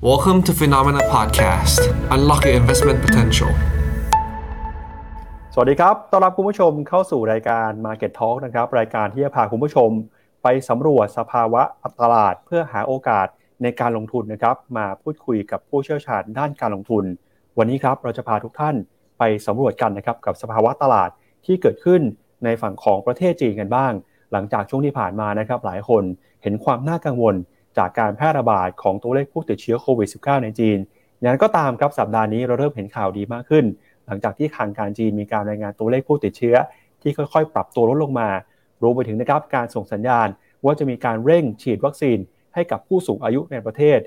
Welcome to Phenomena Podcast Unlock your investment potential สวัสดีครับ ต้อนรับคุณผู้ชมเข้าสู่รายการ Market Talk นะครับ รายการที่จะพาคุณผู้ชม ไปสำรวจสภาวะตลาด เพื่อหาโอกาสในการลงทุนนะครับ มาพูดคุยกับผู้เชี่ยวชาญด้านการลงทุน วันนี้ครับเราจะพาทุกท่านไปสำรวจกันนะครับกับสภาวะตลาดที่เกิดขึ้นในฝั่งของประเทศจีนกันบ้าง หลังจากช่วงที่ผ่านมานะครับ หลายคนเห็นความน่ากังวล จากการแพร่ระบาดของตัวเลขผู้ติดเชื้อโควิด -19 ในจีนอย่างนั้นก็ตามครับสัปดาห์นี้เราเริ่มเห็นข่าวดีมากขึ้น หลังจากที่ทางการจีนมีการรายงานตัวเลขผู้ติดเชื้อ ที่ค่อยๆ ปรับตัวลดลงมารวมไปถึงนะครับการส่งสัญญาณ ว่าจะมีการเร่งฉีดวัคซีน ให้กับผู้สูงอายุในประเทศ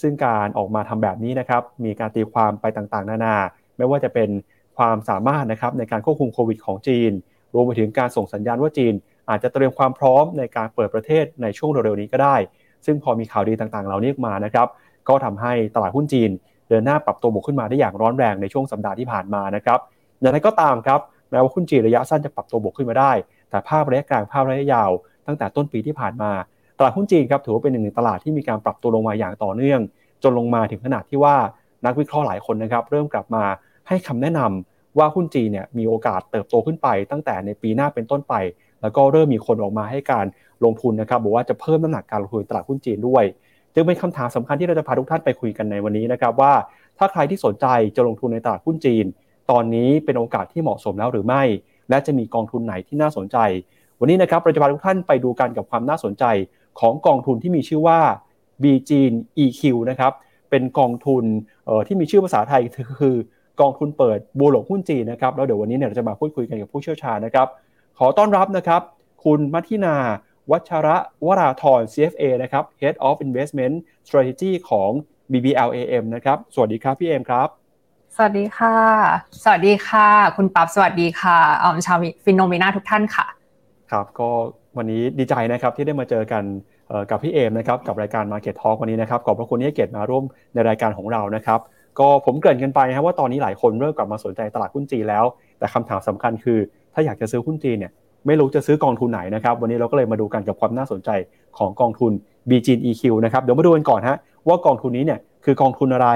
ซึ่งการออกมาทำแบบนี้นะครับมีการตีความไปต่างๆ นานา ไม่ว่าจะเป็นความสามารถนะครับในการควบคุมโควิดของจีน รวมไปถึงการส่งสัญญาณว่าจีน อาจจะเตรียมความพร้อมในการเปิดประเทศในช่วงเร็วๆนี้ก็ได้ ซึ่งพอมีข่าวดีต่างๆ เหล่านี้มานะครับก็ทำให้ตลาดหุ้นจีน เดินหน้าปรับตัวบวกขึ้นมาได้อย่างร้อนแรงในช่วงสัปดาห์ที่ผ่านมานะครับอย่างไรก็ตามครับแม้ว่าหุ้นจีนระยะสั้นจะปรับตัวบวกขึ้นมาได้ แต่ภาพระยะกลางภาพระยะยาว ตั้งแต่ต้นปีที่ผ่านมา ตลาดหุ้นจีนครับถือว่าเป็นหนึ่งในตลาดที่มีการปรับตัวลงมาอย่างต่อเนื่อง จนลงมาถึงขนาดที่ว่านักวิเคราะห์หลายคนนะครับเริ่มกลับมาให้คำแนะนำว่าหุ้นจีนเนี่ยมีโอกาสเติบโตขึ้นไปตั้งแต่ในปีหน้าเป็นต้นไป แล้วก็เริ่มมีคนออกมาให้การ ลงทุนนะครับบอกว่าจะเพิ่มน้ำหนักการลงทุนตลาดหุ้นจีนด้วย จึงเป็นคำถามสำคัญที่เราจะพาทุกท่านไปคุยกันในวันนี้นะครับว่าถ้าใครที่สนใจจะลงทุนในตลาดหุ้นจีน ตอนนี้เป็นโอกาสที่เหมาะสมแล้วหรือไม่ และจะมีกองทุนไหนที่น่าสนใจ วันนี้นะครับเราจะพาทุกท่านไปดูกันกับความน่าสนใจของกองทุนที่มีชื่อว่า B จีน EQ นะครับเป็นกองทุนที่มีชื่อภาษาไทยคือกองทุนเปิดบัวหลงหุ้นจีนนะครับแล้วเดี๋ยววันนี้เนี่ยเราจะมาพูดคุยกันกับผู้เชี่ยวชาญนะครับ ขอต้อนรับนะครับ คุณมัทินา วัชระวราธร CFA นะครับ Head of Investment Strategy ของ BBLAM นะครับ สวัสดีครับพี่เอมครับ สวัสดีค่ะ สวัสดีค่ะ คุณปั๊บสวัสดีค่ะออมชาวฟินโนเมนาทุกท่านค่ะ ครับ ก็วันนี้ดีใจนะครับที่ได้มาเจอกันกับพี่เอมนะครับกับรายการ Market Talk วันนี้นะครับขอบพระคุณที่ให้เกียรติมาร่วมในรายการของเรานะครับก็ผมเกริ่นกันไปนะครับว่าตอนนี้หลายคนเริ่มกลับมาสนใจตลาดหุ้นจีนแล้ว แต่คำถามสำคัญคือ ถ้าอยากจะซื้อหุ้นจีนเนี่ย ไม่รู้จะซื้อกองทุนไหนนะครับ วันนี้เราก็เลยมาดูกันกับความน่าสนใจของกองทุน b g EQ นะครับเดี๋ยวมาดูกันก่อนฮะว่ากองทุนนี้เนี่ยคือกองทุนอะไร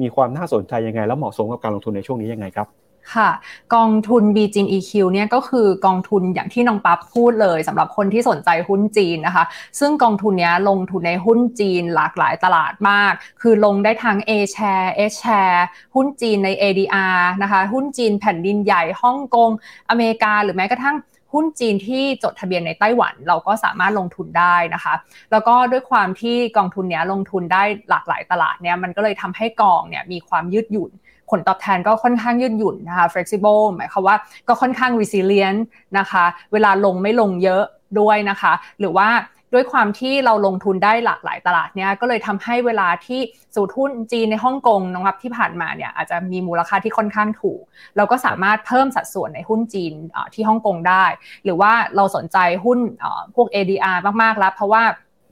มีความน่าสนใจยังไง แล้วเหมาะสมกับการลงทุนในช่วงนี้ยังไงครับค่ะกองทุน b g EQ เนี่ยก็คือกองทุนอย่างที่น้องปั๊บพูดเลยสำหรับคนที่สนใจหุ้นจีนนะคะ ซึ่งกองทุนนี้ลงทุนในหุ้นจีนหลากหลายตลาดมาก คือลงได้ทั้ง A share S share หุ้นจีนใน ADR นะคะ หุ้นจีนแผ่นดินใหญ่ฮ่องกง อเมริกา หรือแม้กระทั่ง หุ้นจีนที่จดทะเบียนในไต้หวันเราก็สามารถลงทุนได้นะคะ แล้วก็ด้วยความที่กองทุนนี้ลงทุนได้หลากหลายตลาดเนี่ยมันก็เลยทำให้กองเนี่ยมีความยืดหยุ่น ผลตอบแทนก็ค่อนข้างยืดหยุ่นนะคะ flexible หมายความว่าก็ค่อนข้าง resilient นะคะ เวลาลงไม่ลงเยอะด้วยนะคะ หรือว่า ด้วยความที่เราลงทุนได้หลากหลายตลาดเนี่ยก็เลยทำให้เวลาที่สูตรหุ้นจีนในฮ่องกงนะครับที่ผ่านมาเนี่ยอาจจะมีมูลค่าที่ค่อนข้างถูก เราก็สามารถเพิ่มสัดส่วนในหุ้นจีนที่ฮ่องกงได้ หรือว่าเราสนใจหุ้นพวก ADR มากๆแล้วเพราะว่า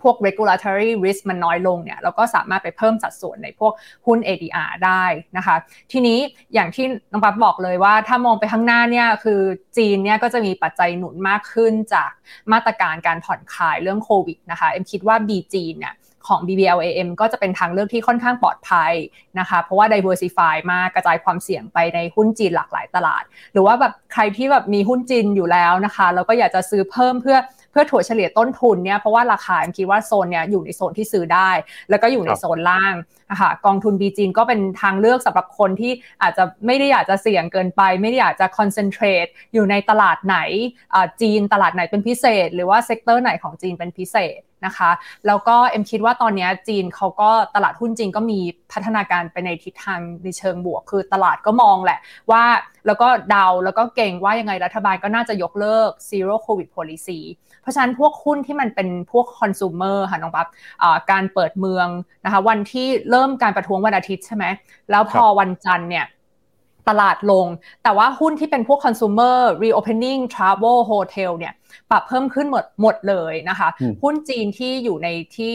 พวก regulatory risk มันน้อยลงเนี่ยเราก็สามารถไปเพิ่มสัดส่วนในพวกหุ้น ADR ได้นะคะ ทีนี้อย่างที่น้องปั๊บบอกเลยว่าถ้ามองไปข้างหน้าเนี่ยคือจีนเนี่ยก็จะมีปัจจัยหนุนมากขึ้นจากมาตรการการผ่อนคลายเรื่องโควิดนะคะเอ็มคิดว่า B จีนเนี่ยของ BBLAM ก็จะเป็นทางเลือกที่ค่อนข้างปลอดภัยนะคะ เพราะว่า diversify มากกระจายความเสี่ยงไปในหุ้นจีนหลากหลายตลาด หรือว่าแบบใครที่แบบมีหุ้นจีนอยู่แล้วนะคะ แล้วก็อยากจะซื้อเพิ่มเพื่อ พื่อถั่วเฉลี่ยต้นทุนเนี่ยเพราะว่าราคาคิดว่าโซนเนี้ยอยู่ในโซนที่ซื้อได้ แล้วก็อยู่ในโซนล่างนะคะกองทุน B จีนก็เป็นทางเลือกสำหรับคนที่อาจจะไม่ได้อยากจะเสี่ยงเกินไป ไม่ได้อยากจะ concentrate อยู่ในตลาดไหนจีนตลาดไหนเป็นพิเศษ หรือว่า sector ไหนของจีนเป็นพิเศษนะคะแล้วก็เอ็มคิดว่าตอนนี้จีนเขาก็ตลาดหุ้นจีนก็มีพัฒนาการไปในทิศทางในเชิงบวก คือตลาดก็มองแหละว่าแล้วก็เดาแล้วก็เก็งว่ายังไงรัฐบาลก็น่าจะยกเลิก zero covid policy เพราะฉะนั้นพวกหุ้นที่มันเป็นพวกคอน sumer ค่ะน้องปั๊บการเปิดเมืองนะคะวันที่เริ่มการประท้วงวันอาทิตย์ใช่ไหมแล้วพอวันจันทร์เนี่ยตลาดลง แต่ว่าหุ้นที่เป็นพวก consumer reopening travel hotel เนี่ยปรับเพิ่มขึ้นหมดหมดเลยนะคะ หุ้นจีนที่อยู่ในที่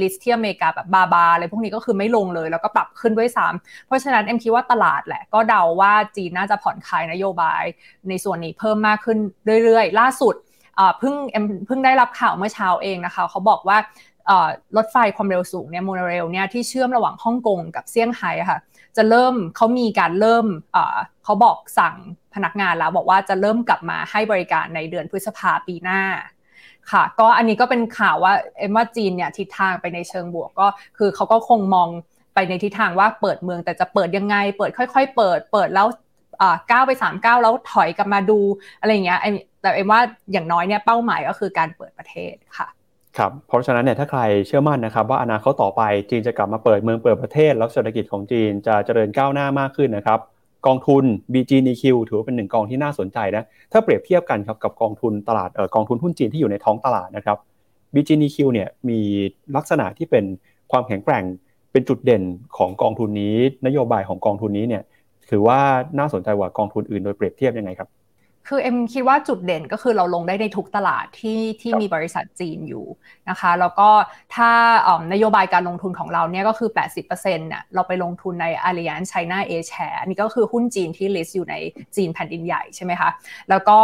ลิสต์ที่อเมริกาแบบบาบาอะไรพวกนี้ก็คือไม่ลงเลย แล้วก็ปรับขึ้นด้วยซ้ำเพราะฉะนั้นเอ็มคิดว่าตลาดแหละ ก็เดาว่าจีนน่าจะผ่อนคลายนโยบายในส่วนนี้เพิ่มมากขึ้นเรื่อยๆ ล่าสุด เพิ่งเพิ่งได้รับข่าวเมื่อเช้าเองนะคะ เขาบอกว่ารถไฟความเร็วสูงเนี่ยโมโนเรลเนี่ยที่เชื่อมระหว่างฮ่องกงกับเซี่ยงไฮ้ค่ะจะเริ่มเขามีการเริ่มเขาบอกสั่งพนักงานแล้วบอกว่าจะเริ่มกลับมาให้บริการในเดือนพฤษภาปีหน้าค่ะ ก็อันนี้ก็เป็นข่าวว่าเอ็มว่าจีนเนี่ยทิศทางไปในเชิงบวกก็คือเขาก็คงมองไปในทิศทางว่าเปิดเมืองแต่จะเปิดยังไง เปิดค่อย ๆ เปิดเปิดแล้วก้าวไป3ามก้าวแล้วถอยกลับมาดูอะไรเงี้ย แต่เอ็มว่าอย่างน้อยเนี่ยเป้าหมายก็คือการเปิดประเทศค่ะครับเพราะฉะนั้นเนี่ยถ้าใครเชื่อมั่นนะครับ ว่าอนาคตต่อไปจีนจะกลับมาเปิดเมืองเปิดประเทศ แล้วเศรษฐกิจของจีนจะเจริญก้าวหน้ามากขึ้นนะครับกองทุน BGNQ ถือว่าเป็นหนึ่งกองที่น่าสนใจนะถ้าเปรียบเทียบกันครับกับกองทุนตลาดเอ่อกองทุนหุ้นจีนที่อยู่ในท้องตลาดนะครับ BGNQ เนี่ยมีลักษณะที่เป็นความแข็งแกร่งเป็นจุดเด่นของกองทุนนี้ นโยบายของกองทุนนี้เนี่ยถือว่าน่าสนใจกว่ากองทุนอื่นโดยเปรียบเทียบยังไงครับ คือเอ็มคิดว่าจุดเด่นก็คือเราลงได้ในทุกตลาดที่ที่มีบริษัทจีนอยู่นะคะ แล้วก็ถ้านโยบายการลงทุนของเราเนี่ยก็คือ 80%เนี่ยเราไปลงทุนใน Alliance China A Share อันนี้ก็คือหุ้นจีนที่ list อยู่ในจีนแผ่นดินใหญ่ใช่ไหมคะ แล้วก็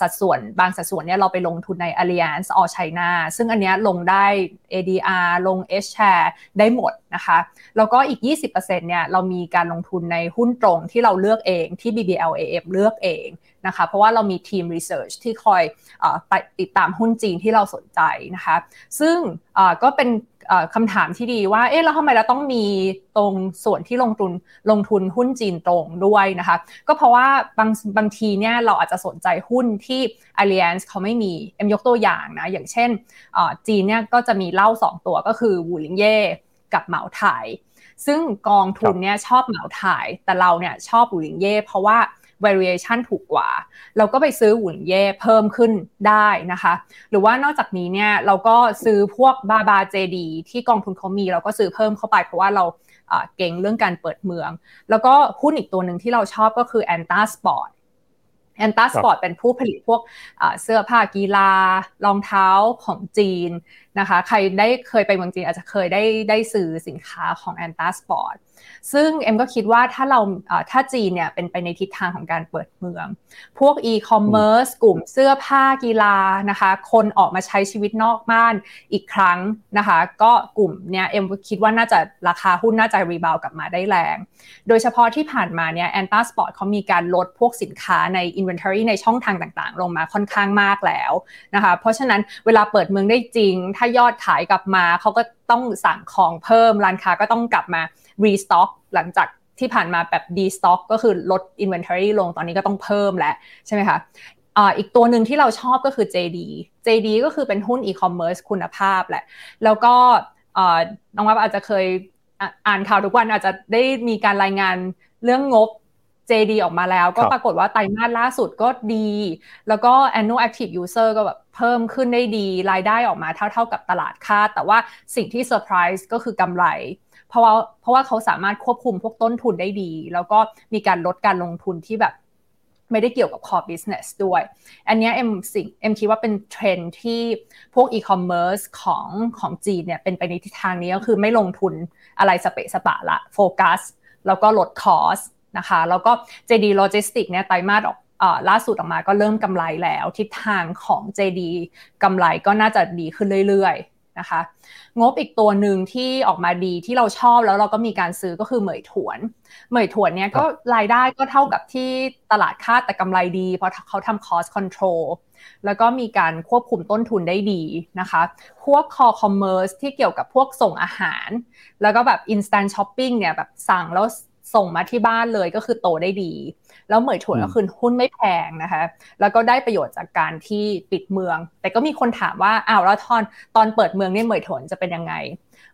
สัดส่วนบางสัดส่วนเนี่ยเราไปลงทุนใน Alliance All China ซึ่งอันนี้ลงได้ ADR ลง H share ได้หมดนะคะ แล้วก็อีก 20%เนี่ยเรามีการลงทุนในหุ้นตรงที่เราเลือกเองที่ BBLAF เลือกเองนะคะ เพราะว่าเรามีทีมรีเสิร์ชที่คอยติดตามหุ้นจีนที่เราสนใจนะคะ ซึ่งก็เป็นคำถามที่ดีว่า เอ๊ะ แล้วทำไมเราต้องมีตรงส่วนที่ลงทุนลงทุนหุ้นจีนตรงด้วยนะคะ ก็เพราะว่าบางบางทีเนี่ยเราอาจจะสนใจหุ้นที่ Alliance เขาไม่มีเอ็มยกตัวอย่างนะ อย่างเช่นจีนเนี่ยก็จะมีเล่า2 ตัวก็คือวูลิงเย่ กับเหมาถ่าย ซึ่งกองทุนเนี่ยชอบเหมาถ่าย แต่เราเนี่ยชอบวูลิงเย่เพราะว่า variation ถูกกว่า เราก็ไปซื้อหุ่นเย่เพิ่มขึ้นได้นะคะ หรือว่านอกจากนี้เนี่ยเราก็ซื้อพวกบาบาเจดีที่กองทุนเขามีเราก็ซื้อเพิ่มเข้าไปเพราะว่าเราเก่งเรื่องการเปิดเมือง แล้วก็หุ้นอีกตัวหนึ่งที่เราชอบก็คือ Anta Sport แอนตาสปอร์ตเป็นผู้ผลิตพวกเสื้อผ้ากีฬารองเท้าของจีนนะคะ ใครได้เคยไปเมืองจีนอาจจะเคยได้ได้ซื้อสินค้าของแอนตาสปอร์ตซึ่งเอ็มก็คิดว่าถ้าเราถ้าจีนเนี่ยเป็นไปในทิศทางของการเปิดเมือง พวกอีคอมเมิร์ซกลุ่มเสื้อผ้ากีฬานะคะ คนออกมาใช้ชีวิตนอกบ้านอีกครั้งนะคะ ก็กลุ่มเนี่ยเอ็มคิดว่าน่าจะราคาหุ้นน่าจะ rebound กลับมาได้แรง โดยเฉพาะที่ผ่านมาเนี่ย Anta Sports เขามีการลดพวกสินค้าใน Inventory ในช่องทางต่างๆ ลงมาค่อนข้างมากแล้วนะคะ เพราะฉะนั้นเวลาเปิดเมืองได้จริง ถ้ายอดขายกลับมาเขาก็ ต้องสั่งของเพิ่มร้านค้าก็ต้องกลับมา restock หลังจากที่ผ่านมาแบบ destock ก็คือลด inventory ลงตอนนี้ก็ต้องเพิ่มแล้วใช่ไหมคะอีกตัวหนึ่งที่เราชอบก็คือ JD JD ก็คือเป็นหุ้นอีคอมเมิร์ซคุณภาพแหละ แล้วก็น้องปั๊บอาจจะเคยอ่านข่าวทุกวันอาจจะได้มีการรายงานเรื่องงบ JD ออกมาแล้ว ก็ปรากฏว่าไตรมาสล่าสุดก็ดี แล้วก็ annual active user ก็แบบเพิ่มขึ้นได้ดี รายได้ออกมาเท่าๆกับตลาดคาด แต่ว่าสิ่งที่เซอร์ไพรส์ก็คือกำไร เพราะว่าเพราะว่าเขาสามารถควบคุมพวกต้นทุนได้ดี แล้วก็มีการลดการลงทุนที่แบบไม่ได้เกี่ยวกับ core business ด้วย อันนี้เอ็มสิ่งเอ็มคิดว่าเป็นเทรนด์ที่พวก e-commerce ของของจีนเนี่ยเป็นไปในทิศทางนี้ก็คือไม่ลงทุนอะไรสเปะสปะละโฟกัสแล้วก็ลดคอส นะคะ แล้วก็ JD Logistics เนี่ยไตรมาสออกล่าสุดออกมาก็เริ่มกำไรแล้ว ทิศทางของ JD กำไรก็น่าจะดีขึ้นเรื่อยนะคะ งบอีกตัวหนึ่งที่ออกมาดีที่เราชอบแล้วเราก็มีการซื้อก็คือเหมยถวน เหมยถวนเนี่ยก็รายได้ก็เท่ากับที่ตลาดคาดแต่กำไรดี เพราะเขาทำ cost control แล้วก็มีการควบคุมต้นทุนได้ดีนะคะ พวก core commerce ที่เกี่ยวกับพวกส่งอาหาร แล้วก็แบบ instant shopping เนี่ยแบบสั่งแล้ว ส่งมาที่บ้านเลยก็คือโตได้ดี แล้วเหมยถวนก็คือหุ้นไม่แพงนะคะ แล้วก็ได้ประโยชน์จากการที่ปิดเมือง แต่ก็มีคนถามว่าอ้าวแล้วตอนตอนเปิดเมืองนี่เหมยถวนจะเป็นยังไง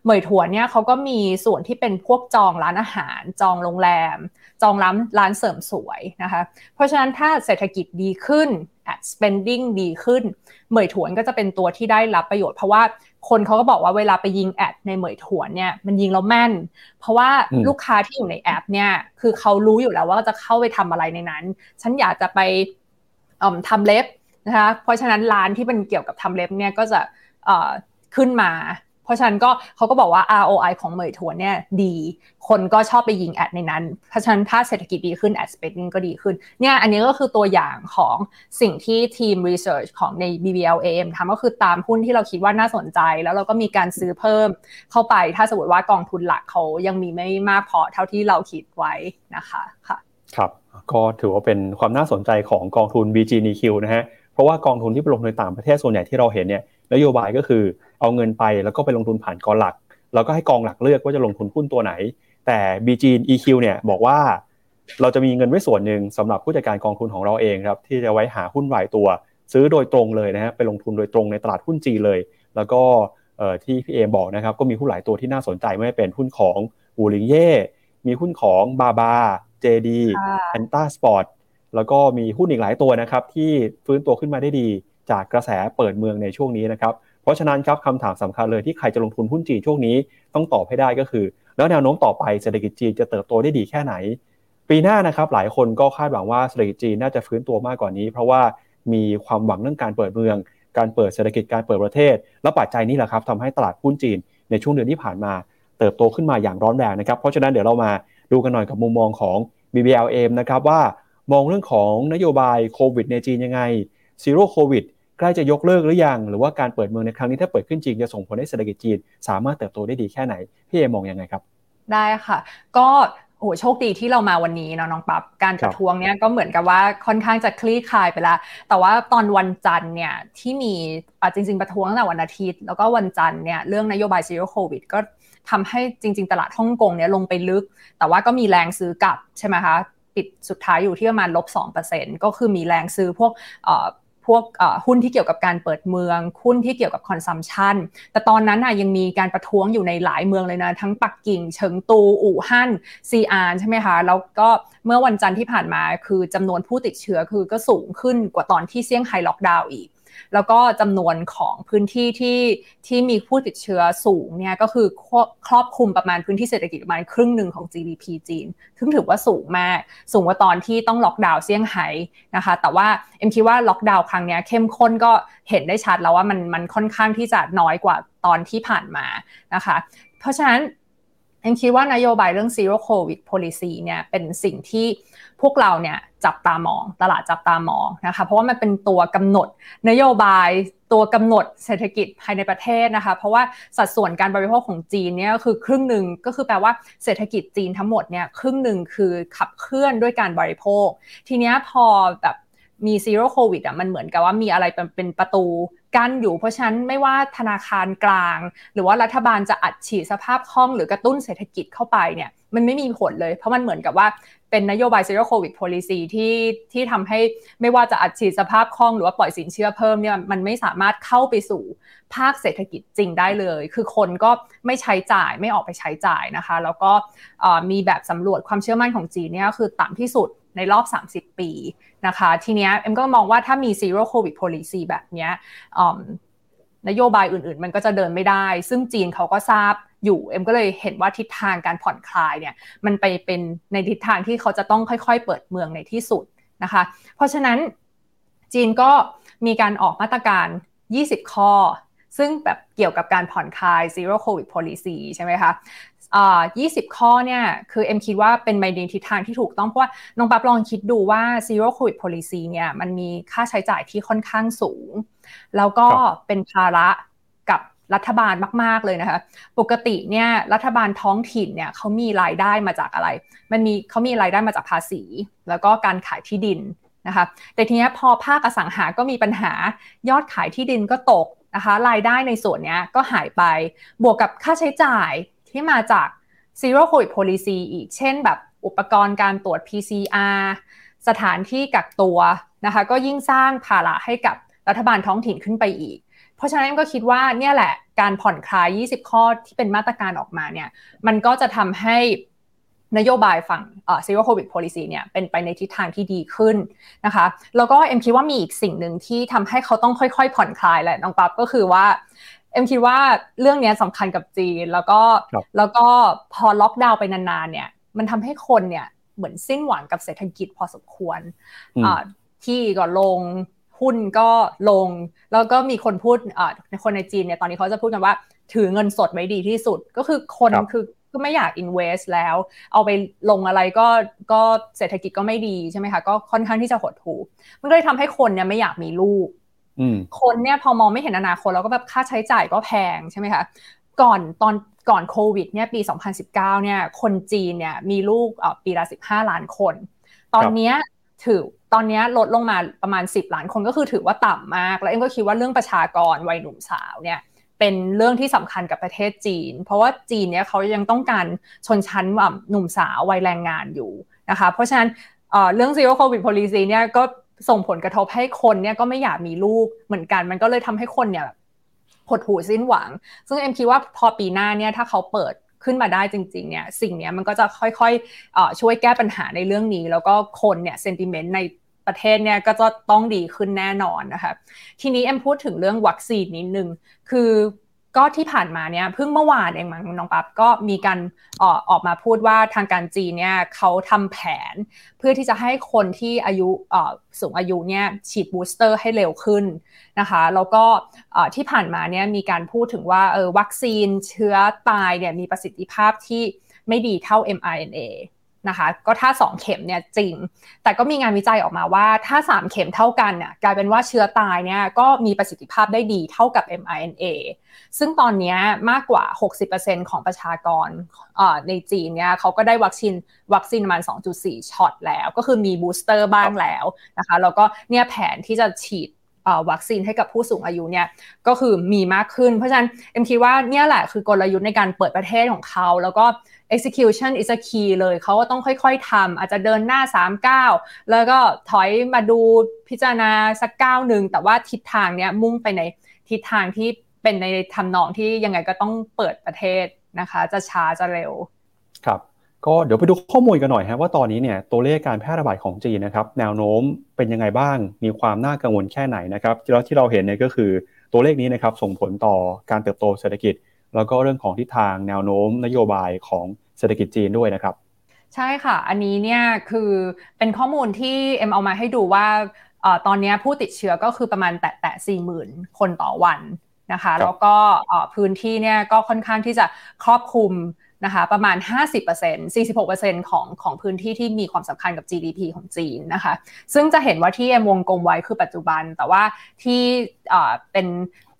เหมยถวนเนี่ยเขาก็มีส่วนที่เป็นพวกจองร้านอาหาร จองโรงแรม จองร้านร้านเสริมสวยนะคะ เพราะฉะนั้นถ้าเศรษฐกิจดีขึ้น ad spending ดีขึ้น เหมยถวนก็จะเป็นตัวที่ได้รับประโยชน์ เพราะว่าคนเขาก็บอกว่าเวลาไปยิงแอดในเหมยถวนเนี่ยมันยิงแล้วแม่น เพราะว่าลูกค้าที่อยู่ในแอปเนี่ยคือเขารู้อยู่แล้วว่าจะเข้าไปทำอะไรในนั้น ฉันอยากจะไปทำเล็บนะคะเพราะฉะนั้นร้านที่เป็นเกี่ยวกับทำเล็บเนี่ยก็จะขึ้นมา เพราะฉะนั้นก็เขาก็บอกว่า ROI ของเหมยถวนเนี่ยดี คนก็ชอบไปยิงแอดในนั้น เพราะฉะนั้นถ้าเศรษฐกิจดีขึ้น ad spending ก็ดีขึ้น เนี่ยอันนี้ก็คือตัวอย่างของสิ่งที่ทีม research ของใน BBLAM ทำก็คือตามหุ้นที่เราคิดว่าน่าสนใจ แล้วเราก็มีการซื้อเพิ่มเข้าไป ถ้าสมมติว่ากองทุนหลักเขายังมีไม่มากพอเท่าที่เราคิดไว้นะคะค่ะ ครับ ก็ถือว่าเป็นความน่าสนใจของกองทุน BGNQ นะฮะ เพราะว่ากองทุนที่ไปลงทุนในต่างประเทศส่วนใหญ่ที่เราเห็นเนี่ยนโยบายก็คือเอาเงินไปแล้วก็ไปลงทุนผ่านกองหลัก แล้วก็ให้กองหลักเลือกว่าจะลงทุนหุ้นตัวไหน แต่ B-CHINE-EQ เนี่ยบอกว่าเราจะมีเงินไว้ส่วนหนึ่งสำหรับผู้จัดการกองทุนของเราเองครับที่จะไว้หาหุ้นรายตัว ซื้อโดยตรงเลยนะฮะไปลงทุนโดยตรงในตลาดหุ้นจีนเลย แล้วก็ที่พี่เอ็มบอกนะครับก็มีหุ้นหลายตัวที่น่าสนใจไม่เป็นหุ้นของ Wuliangye มีหุ้นของบาบา JD Anta Sports แล้วก็มีหุ้นอีกหลายตัวนะครับที่ฟื้นตัวขึ้นมาได้ดีจากกระแสเปิดเมืองในช่วงนี้นะครับ เพราะฉะนั้นครับคำถามสำคัญเลยที่ใครจะลงทุนหุ้นจีนช่วงนี้ต้องตอบให้ได้ก็คือ แล้วแนวโน้มต่อไปเศรษฐกิจจีนจะเติบโตได้ดีแค่ไหน ปีหน้านะครับหลายคนก็คาดหวังว่าเศรษฐกิจจีนน่าจะฟื้นตัวมากกว่านี้ เพราะว่ามีความหวังเรื่องการเปิดเมือง การเปิดเศรษฐกิจการเปิดประเทศ และปัจจัยนี้แหละครับทำให้ตลาดหุ้นจีน ในช่วงเดือนที่ผ่านมา เติบโตขึ้นมาอย่างร้อนแรงนะครับเพราะฉะนั้นเดี๋ยวเรามาดูกันหน่อยกับมุมมองของ BBLAM นะครับว่า มองเรื่องของนโยบายโควิดในจีนยังไง zero covid ใกล้จะยกเลิกหรือยัง หรือว่าการเปิดเมืองในครั้งนี้ถ้าเปิดขึ้นจริงจะส่งผลให้เศรษฐกิจจีน สามารถเติบโตได้ดีแค่ไหน พี่เอ็มมองยังไงครับ ได้ค่ะ ก็โอ้โชคดีที่เรามาวันนี้เนาะน้องปั๊บการประท้วงเนี่ยก็เหมือนกับว่าค่อนข้างจะคลี่คลายไปแล้วแต่ว่าตอนวันจันทร์เนี่ยที่มีจริง ๆ ประท้วงตั้งแต่วันอาทิตย์ แล้วก็วันจันทร์เนี่ยเรื่องนโยบาย zero covid ก็ทำให้จริง ๆ ตลาดฮ่องกงเนี่ยลงไปลึก แต่ว่าก็มีแรงซื้อกลับใช่ไหมคะ ปิดสุดท้ายอยู่ที่ประมาณลบ2%ก็คือมีแรงซื้อพวกพวกหุ้นที่เกี่ยวกับการเปิดเมือง หุ้นที่เกี่ยวกับคอนซัมชันแต่ตอนนั้นน่ะยังมีการประท้วงอยู่ในหลายเมืองเลยนะ ทั้งปักกิ่ง เฉิงตู อู่ฮั่น ซีอานใช่ไหมคะ แล้วก็เมื่อวันจันทร์ที่ผ่านมาคือจำนวนผู้ติดเชื้อคือก็สูงขึ้นกว่าตอนที่เซี่ยงไฮ้ล็อกดาวน์อีก แล้วก็จำนวนของพื้นที่ที่ที่มีผู้ติดเชื้อสูงเนี่ยก็คือครอบคลุมประมาณพื้นที่เศรษฐกิจประมาณครึ่งหนึ่งของ GDP จีนซึ่งถือว่าสูงมากสูงกว่าตอนที่ต้องล็อกดาวน์เซี่ยงไฮ้นะคะ แต่ว่าเอ็มคิดว่าล็อกดาวน์ครั้งนี้เข้มข้นก็เห็นได้ชัดแล้วว่ามันมันค่อนข้างที่จะน้อยกว่าตอนที่ผ่านมานะคะ เพราะฉะนั้นเอ็มคิดว่านโยบายเรื่อง zero covid policy เนี่ยเป็นสิ่งที่ พวกเราเนี่ยจับตามองตลาดจับตามองนะคะเพราะว่ามันเป็นตัวกำหนดนโยบายตัวกำหนดเศรษฐกิจภายในประเทศนะคะ เพราะว่าสัดส่วนการบริโภคของจีนเนี่ยคือครึ่งหนึ่งก็คือแปลว่าเศรษฐกิจจีนทั้งหมดเนี่ยครึ่งหนึ่งคือขับเคลื่อนด้วยการบริโภค ทีเนี้ยพอแบบมีซีโร่โควิดอะมันเหมือนกับว่ามีอะไรเป็นประตูกั้นอยู่เพราะฉะนั้นไม่ว่าธนาคารกลาง หรือว่ารัฐบาลจะอัดฉีดสภาพคล่องหรือกระตุ้นเศรษฐกิจเข้าไปเนี่ยมันไม่มีผลเลย เพราะมันเหมือนกับว่า เป็นนโยบาย zero covid policy ที่ที่ทำให้ไม่ว่าจะอัดฉีดสภาพคล่องหรือว่าปล่อยสินเชื่อเพิ่มเนี่ยมันไม่สามารถเข้าไปสู่ภาคเศรษฐกิจจริงได้เลย คือคนก็ไม่ใช้จ่ายไม่ออกไปใช้จ่ายนะคะ แล้วก็มีแบบสำรวจความเชื่อมั่นของจีนเนี่ยคือต่ำที่สุดในรอบ 30 ปีนะคะ ทีเนี้ยเอ็มก็มองว่าถ้ามี zero covid policy แบบเนี้ย นโยบายอื่นๆ มันก็จะเดินไม่ได้ ซึ่งจีนเขาก็ทราบอยู่ เอ็มก็เลยเห็นว่าทิศทางการผ่อนคลายเนี่ยมันไปเป็นในทิศทางที่เขาจะต้องค่อยๆ เปิดเมืองในที่สุดนะคะ เพราะฉะนั้นจีนก็มีการออกมาตรการ 20 ข้อ ซึ่งแบบเกี่ยวกับการผ่อนคลาย zero covid policy ใช่ไหมคะ 20 ข้อเนี่ยคือเอ็มคิดว่าเป็นไปในทิศทางที่ถูกต้องเพราะว่าน้องปั๊บลองคิดดูว่า zero covid policy เนี่ยมันมีค่าใช้จ่ายที่ค่อนข้างสูง แล้วก็เป็นภาระกับรัฐบาลมาก ๆ เลยนะคะ ปกติเนี่ยรัฐบาลท้องถิ่นเนี่ยเขามีรายได้มาจากอะไร มันมีเขามีรายได้มาจากภาษี แล้วก็การขายที่ดินนะคะ แต่ทีนี้พอภาคอสังหาก็มีปัญหายอดขายที่ดินก็ตกนะคะ รายได้ในส่วนนี้ก็หายไป บวกกับค่าใช้จ่าย ที่มาจาก zero covid policy อีก เช่นแบบอุปกรณ์การตรวจ PCR สถานที่กักตัวนะคะ ก็ยิ่งสร้างภาระให้กับรัฐบาลท้องถิ่นขึ้นไปอีก เพราะฉะนั้นก็คิดว่าเนี่ยแหละการผ่อนคลาย 20 ข้อที่เป็นมาตรการออกมาเนี่ย มันก็จะทำให้นโยบายฝั่ง zero covid policy เนี่ยเป็นไปในทิศทางที่ดีขึ้นนะคะ แล้วก็เอ็มคิดว่ามีอีกสิ่งหนึ่งที่ทำให้เขาต้องค่อยๆ ผ่อนคลายแหละน้องปั๊บก็คือว่า เอ็มคิดว่าเรื่องนี้สำคัญกับจีน แล้วก็แล้วก็พอล็อกดาวน์ไปนานๆเนี่ย มันทำให้คนเนี่ยเหมือนสิ้นหวังกับเศรษฐกิจพอสมควรที่ก็ลงหุ้นก็ลง แล้วก็มีคนพูดคนในจีนเนี่ยตอนนี้เขาจะพูดกันว่า ถือเงินสดไว้ดีที่สุดก็คือคนคือก็ไม่อยาก invest แล้ว เอาไปลงอะไรก็ก็เศรษฐกิจก็ไม่ดีใช่ไหมคะก็ค่อนข้างที่จะหดหู่มันก็เลยทำให้คนเนี่ยไม่อยากมีลูก คนเนี่ยพอมองไม่เห็นอนาคตแล้วก็แบบค่าใช้จ่ายก็แพงใช่ไหมคะก่อนตอนก่อนโควิดเนี่ยปี 2019เนี่ยคนจีนเนี่ยมีลูกปีละ 15 ล้านคน ตอนนี้ถือตอนนี้ลดลงมาประมาณ 10 ล้านคนก็คือถือว่าต่ำมาก แล้วเอ็มก็คิดว่าเรื่องประชากรวัยหนุ่มสาวเนี่ยเป็นเรื่องที่สำคัญกับประเทศจีน เพราะว่าจีนเนี่ยเขายังต้องการชนชั้นหนุ่มสาววัยแรงงานอยู่นะคะเพราะฉะนั้นเรื่อง zero covid policy เนี่ยก็ ส่งผลกระทบให้คนเนี่ยก็ไม่อยากมีลูกเหมือนกัน มันก็เลยทำให้คนเนี่ยหดหูสิ้นหวัง ซึ่งเอ็มคิดว่าพอปีหน้าเนี่ยถ้าเขาเปิดขึ้นมาได้จริงๆเนี่ยสิ่งนี้มันก็จะค่อยๆช่วยแก้ปัญหาในเรื่องนี้ แล้วก็คนเนี่ยเซนติเมนต์ในประเทศเนี่ยก็จะต้องดีขึ้นแน่นอนนะคะทีนี้เอ็มพูดถึงเรื่องวัคซีนนิดนึง คือ ก็ที่ผ่านมาเนี่ยเพิ่งเมื่อวานเองมั้งน้องปั๊บก็มีการอออกมาพูดว่าทางการจีนเนี่ยเขาทำแผน เพื่อที่จะให้คนที่อายุสูงอายุเนี่ยฉีดบูสเตอร์ให้เร็วขึ้นนะคะแล้วก็ที่ผ่านมาเนี่ยมีการพูดถึงว่าเออวัคซีนเชื้อตายเนี่ยมีประสิทธิภาพที่ไม่ดีเท่า mRNA นะคะ ก็ถ้า 2 เข็มเนี่ยจริง แต่ก็มีงานวิจัยออกมาว่าถ้า 3 เข็มเท่ากันเนี่ยกลายเป็นว่าเชื้อตายเนี่ยก็มีประสิทธิภาพได้ดีเท่ากับ mRNA ซึ่งตอนนี้มากกว่า 60%ของประชากรในจีนเนี่ยเขาก็ได้วัคซีนวัคซีนประมาณ 2.4 ช็อตแล้ว ก็คือมีบูสเตอร์บ้างแล้วนะคะแล้วก็เนี่ยแผนที่จะฉีดวัคซีนให้กับผู้สูงอายุเนี่ยก็คือมีมากขึ้น เพราะฉะนั้นเอ็มคิดว่าเนี่ยแหละคือกลยุทธ์ในการเปิดประเทศของเขา แล้วก็ execution is a key เลยเขาก็ต้องค่อยๆทำอาจจะเดินหน้า 3 ก้าวแล้วก็ถอยมาดูพิจารณาสักก้าวหนึ่งแต่ว่าทิศทางเนี้ยมุ่งไปในทิศทางที่เป็นในทำนองที่ยังไงก็ต้องเปิดประเทศนะคะ จะช้าจะเร็วครับก็เดี๋ยวไปดูข้อมูลกันหน่อยฮะว่าตอนนี้เนี่ยตัวเลขการแพร่ระบาดของจีนนะครับแนวโน้มเป็นยังไงบ้าง มีความน่ากังวลแค่ไหนนะครับแล้วที่เราเห็นเนี่ยก็คือตัวเลขนี้นะครับส่งผลต่อการเติบโตเศรษฐกิจ แล้วก็เรื่องของทิศทางแนวโน้มนโยบายของเศรษฐกิจจีนด้วยนะครับ ใช่ค่ะ อันนี้เนี่ยคือเป็นข้อมูลที่เอ็มเอามาให้ดูว่าตอนนี้ผู้ติดเชื้อก็คือประมาณแตะแตะสี่หมื่นคนต่อวันนะคะแล้วก็พื้นที่เนี่ยก็ค่อนข้างที่จะครอบคลุมนะคะประมาณ 50% 46%ของของพื้นที่ที่มีความสำคัญกับ GDP ของจีนนะคะซึ่งจะเห็นว่าที่เอ็มวงกลมไว้คือปัจจุบัน แต่ว่าที่เป็น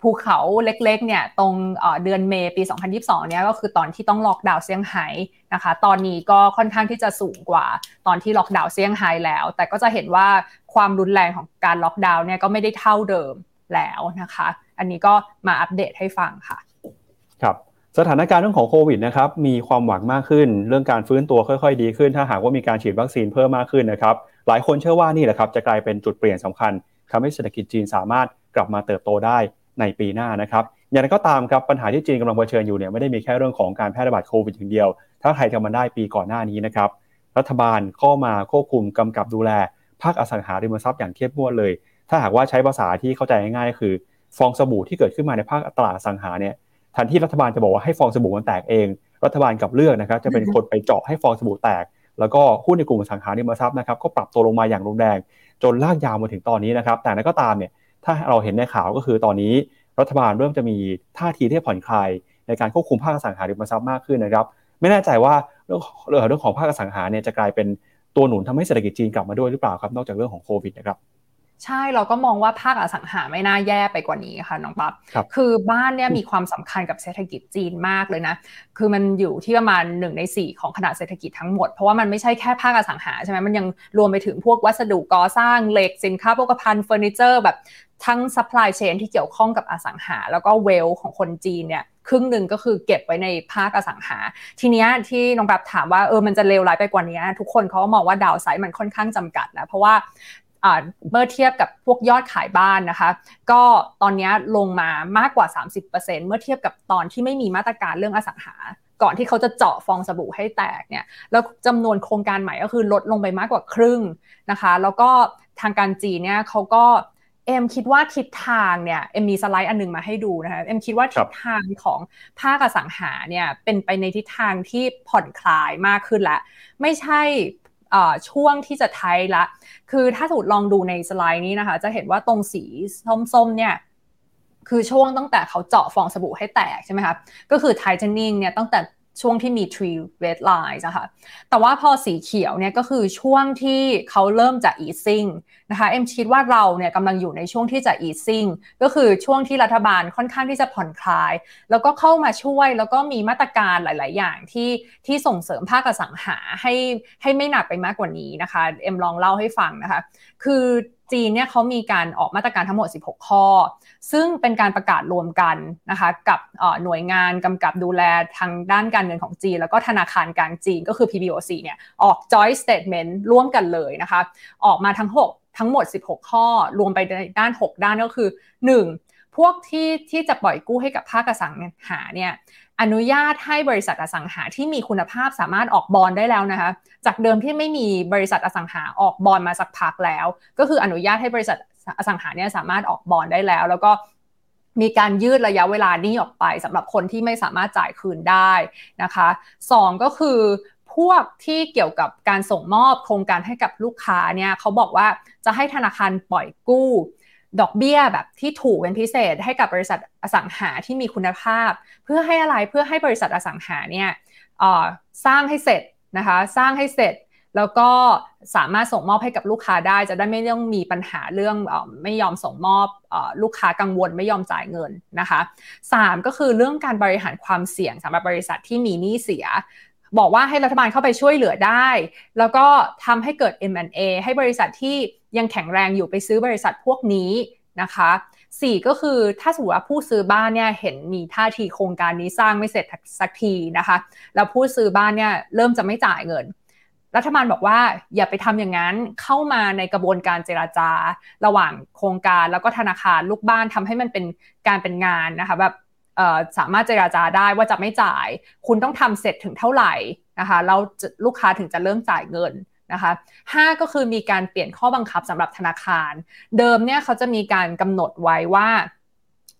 ภูเขาเล็กๆเนี่ยตรงเดือน May ปี 2022 เนี่ยก็คือตอนที่ต้องล็อกดาวน์เซี่ยงไฮ้นะคะ ตอนนี้ก็ค่อนข้างที่จะสูงกว่าตอนที่ล็อกดาวน์เซี่ยงไฮ้แล้ว แต่ก็จะเห็นว่าความรุนแรงของการล็อกดาวน์เนี่ยก็ไม่ได้เท่าเดิมแล้วนะคะ อันนี้ก็มาอัปเดตให้ฟังค่ะ ครับสถานการณ์เรื่องของโควิดนะครับมีความหวังมากขึ้น เรื่องการฟื้นตัวค่อยๆ ดีขึ้น ถ้าหากว่ามีการฉีดวัคซีนเพิ่มมากขึ้นนะครับหลายคนเชื่อว่านี่แหละครับจะกลายเป็นจุดเปลี่ยนสำคัญทำให้เศรษฐกิจจีนสามารถกลับมาเติบโตได้ ในปีหน้านะครับอย่างไรก็ตามครับปัญหาที่จีนกำลังเผชิญอยู่เนี่ยไม่ได้มีแค่เรื่องของการแพร่ระบาดโควิดอย่างเดียว ถ้าใครทำมันได้ปีก่อนหน้านี้นะครับรัฐบาลก็มาควบคุมกำกับดูแล ภาคอสังหาริมทรัพย์อย่างเข้มงวดเลย ถ้าหากว่าใช้ภาษาที่เข้าใจง่ายๆคือ ฟองสบู่ที่เกิดขึ้นมาในภาคตลาดสังหาเนี่ยทันที่รัฐบาลจะบอกว่าให้ฟองสบู่มันแตกเอง รัฐบาลกับเลือกนะครับจะเป็นคนไปเจาะให้ฟองสบู่แตก แล้วก็หุ้นในกลุ่มสังหาริมทรัพย์นะครับก็ปรับตัวลงมาอย่างรุนแรง จนลากยาวมาถึงตอนนี้นะครับแต่นั้นก็ตามเนี่ย ถ้าเราเห็นในข่าวก็คือตอนนี้รัฐบาลเริ่มจะมีท่าทีที่ผ่อนคลายในการควบคุมภาคสังหาริมทรัพย์มากขึ้นนะครับ ไม่แน่ใจว่าเรื่องเรื่องของภาคอสังหาเนี่ยจะกลายเป็นตัวหนุนทำให้เศรษฐกิจจีนกลับมาด้วยหรือเปล่าครับ นอกจากเรื่องของโควิดนะครับ ใช่เราก็มองว่าภาคอสังหาไม่น่าแย่ไปกว่านี้ค่ะน้องปั๊บคือบ้านเนี่ยมีความสำคัญกับเศรษฐกิจจีนมากเลยนะ คือมันอยู่ที่ประมาณ1ใน4 ของขนาดเศรษฐกิจทั้งหมด เพราะว่ามันไม่ใช่แค่ภาคอสังหาใช่ไหมมันยังรวมไปถึงพวกวัสดุก่อสร้างเหล็กสินค้าโภคภัณฑ์เฟอร์นิเจอร์แบบทั้ง supply chain ที่เกี่ยวข้องกับอสังหา แล้วก็ wealth ของคนจีนเนี่ยครึ่งหนึ่งก็คือเก็บไว้ในภาคอสังหา ทีเนี้ยที่น้องแบบถามว่าเออมันจะเลวร้ายไปกว่านี้ ทุกคนเขาก็มองว่าดาวไซด์มันค่อนข้างจำกัดแล้วเพราะว่า เมื่อเทียบกับพวกยอดขายบ้านนะคะ ก็ตอนนี้ลงมามากกว่า 30%เมื่อเทียบกับตอนที่ไม่มีมาตรการเรื่องอสังหา ก่อนที่เขาจะเจาะฟองสบู่ให้แตกเนี่ยแล้วจำนวนโครงการใหม่ก็คือลดลงไปมากกว่าครึ่งนะคะ แล้วก็ทางการจีนเนี่ยเขาก็เอ็มคิดว่าทิศทางเนี่ยเอ็มมีสไลด์อันนึงมาให้ดูนะคะเอ็มคิดว่าทิศทางของภาคอสังหาเนี่ยเป็นไปในทิศทางที่ผ่อนคลายมากขึ้นแล้วไม่ใช่ ช่วงที่จะไทยละ คือถ้าถูกลองดูในสไลด์นี้นะคะ จะเห็นว่าตรงสีส้มๆเนี่ยคือช่วงตั้งแต่เขาเจาะฟองสบู่ให้แตกใช่ไหมคะก็คือไทเทนนิ่งเนี่ยตั้งแต่ ช่วงที่มี tree red lines นะคะแต่ว่าพอสีเขียวเนี่ยก็คือช่วงที่เขาเริ่มจะ easing นะคะเอ็มคิดว่าเราเนี่ยกำลังอยู่ในช่วงที่จะ easing ก็คือช่วงที่รัฐบาลค่อนข้างที่จะผ่อนคลาย แล้วก็เข้ามาช่วยแล้วก็มีมาตรการหลาย ๆ อย่างที่ที่ส่งเสริมภาคอสังหาให้ให้ไม่หนักไปมากกว่านี้นะคะเอ็มลองเล่าให้ฟังนะคะ คือจีนเนี่ยเขามีการออกมาตรการทั้งหมด 16 ข้อ ซึ่งเป็นการประกาศรวมกันนะคะกับหน่วยงานกำกับดูแลทางด้านการเงินของจีน แล้วก็ธนาคารกลางจีนก็คือ PBOC เนี่ยออก joint statement ร่วมกันเลยนะคะออกมาทั้ง 6 ทั้งหมด 16 ข้อ รวมไปในด้าน 6 ด้านก็คือ 1. พวกที่ที่จะปล่อยกู้ให้กับภาคอสังหาเนี่ย อนุญาตให้บริษัทอสังหาที่มีคุณภาพสามารถออกบอลได้แล้วนะคะ จากเดิมที่ไม่มีบริษัทอสังหาออกบอลมาสักพักแล้ว ก็คืออนุญาตให้บริษัทอสังหาเนี่ยสามารถออกบอลได้แล้ว แล้วก็มีการยืดระยะเวลานี้ออกไปสำหรับคนที่ไม่สามารถจ่ายคืนได้นะคะ2ก็คือพวกที่เกี่ยวกับการส่งมอบโครงการให้กับลูกค้าเนี่ยเขาบอกว่าจะให้ธนาคารปล่อยกู้ ดอกเบี้ยแบบที่ถูกเป็นพิเศษให้กับบริษัทอสังหาที่มีคุณภาพ เพื่อให้อะไรเพื่อให้บริษัทอสังหาเนี่ยสร้างให้เสร็จนะคะสร้างให้เสร็จแล้วก็สามารถส่งมอบให้กับลูกค้าได้ จะได้ไม่ต้องมีปัญหาเรื่องอไม่ยอมส่งมอบอลูกค้ากังวลไม่ยอมจ่ายเงินนะคะ 3 ก็คือเรื่องการบริหารความเสี่ยงสำหรับบริษัทที่มีหนี้เสีย บอกว่าให้รัฐบาลเข้าไปช่วยเหลือได้ แล้วก็ทำให้เกิด M&A ให้บริษัทที่ยังแข็งแรงอยู่ไปซื้อบริษัทพวกนี้นะคะสี่ก็คือถ้าสมมติว่าผู้ซื้อบ้านเนี่ยเห็นมีท่าทีโครงการนี้สร้างไม่เสร็จสักทีนะคะแล้วผู้ซื้อบ้านเนี่ยเริ่มจะไม่จ่ายเงิน รัฐบาลบอกว่าอย่าไปทำอย่างนั้นเข้ามาในกระบวนการเจราจา ระหว่างโครงการแล้วก็ธนาคารลูกบ้านทำให้มันเป็นการเป็นงานนะคะแบบ สามารถเจราจาได้ว่าจะไม่จ่าย คุณต้องทำเสร็จถึงเท่าไหร่นะคะแล้วลูกค้าถึงจะเริ่มจ่ายเงินนะคะ5ก็คือมีการเปลี่ยนข้อบังคับสำหรับธนาคาร เดิมเนี่ยเขาจะมีการกำหนดไว้ว่า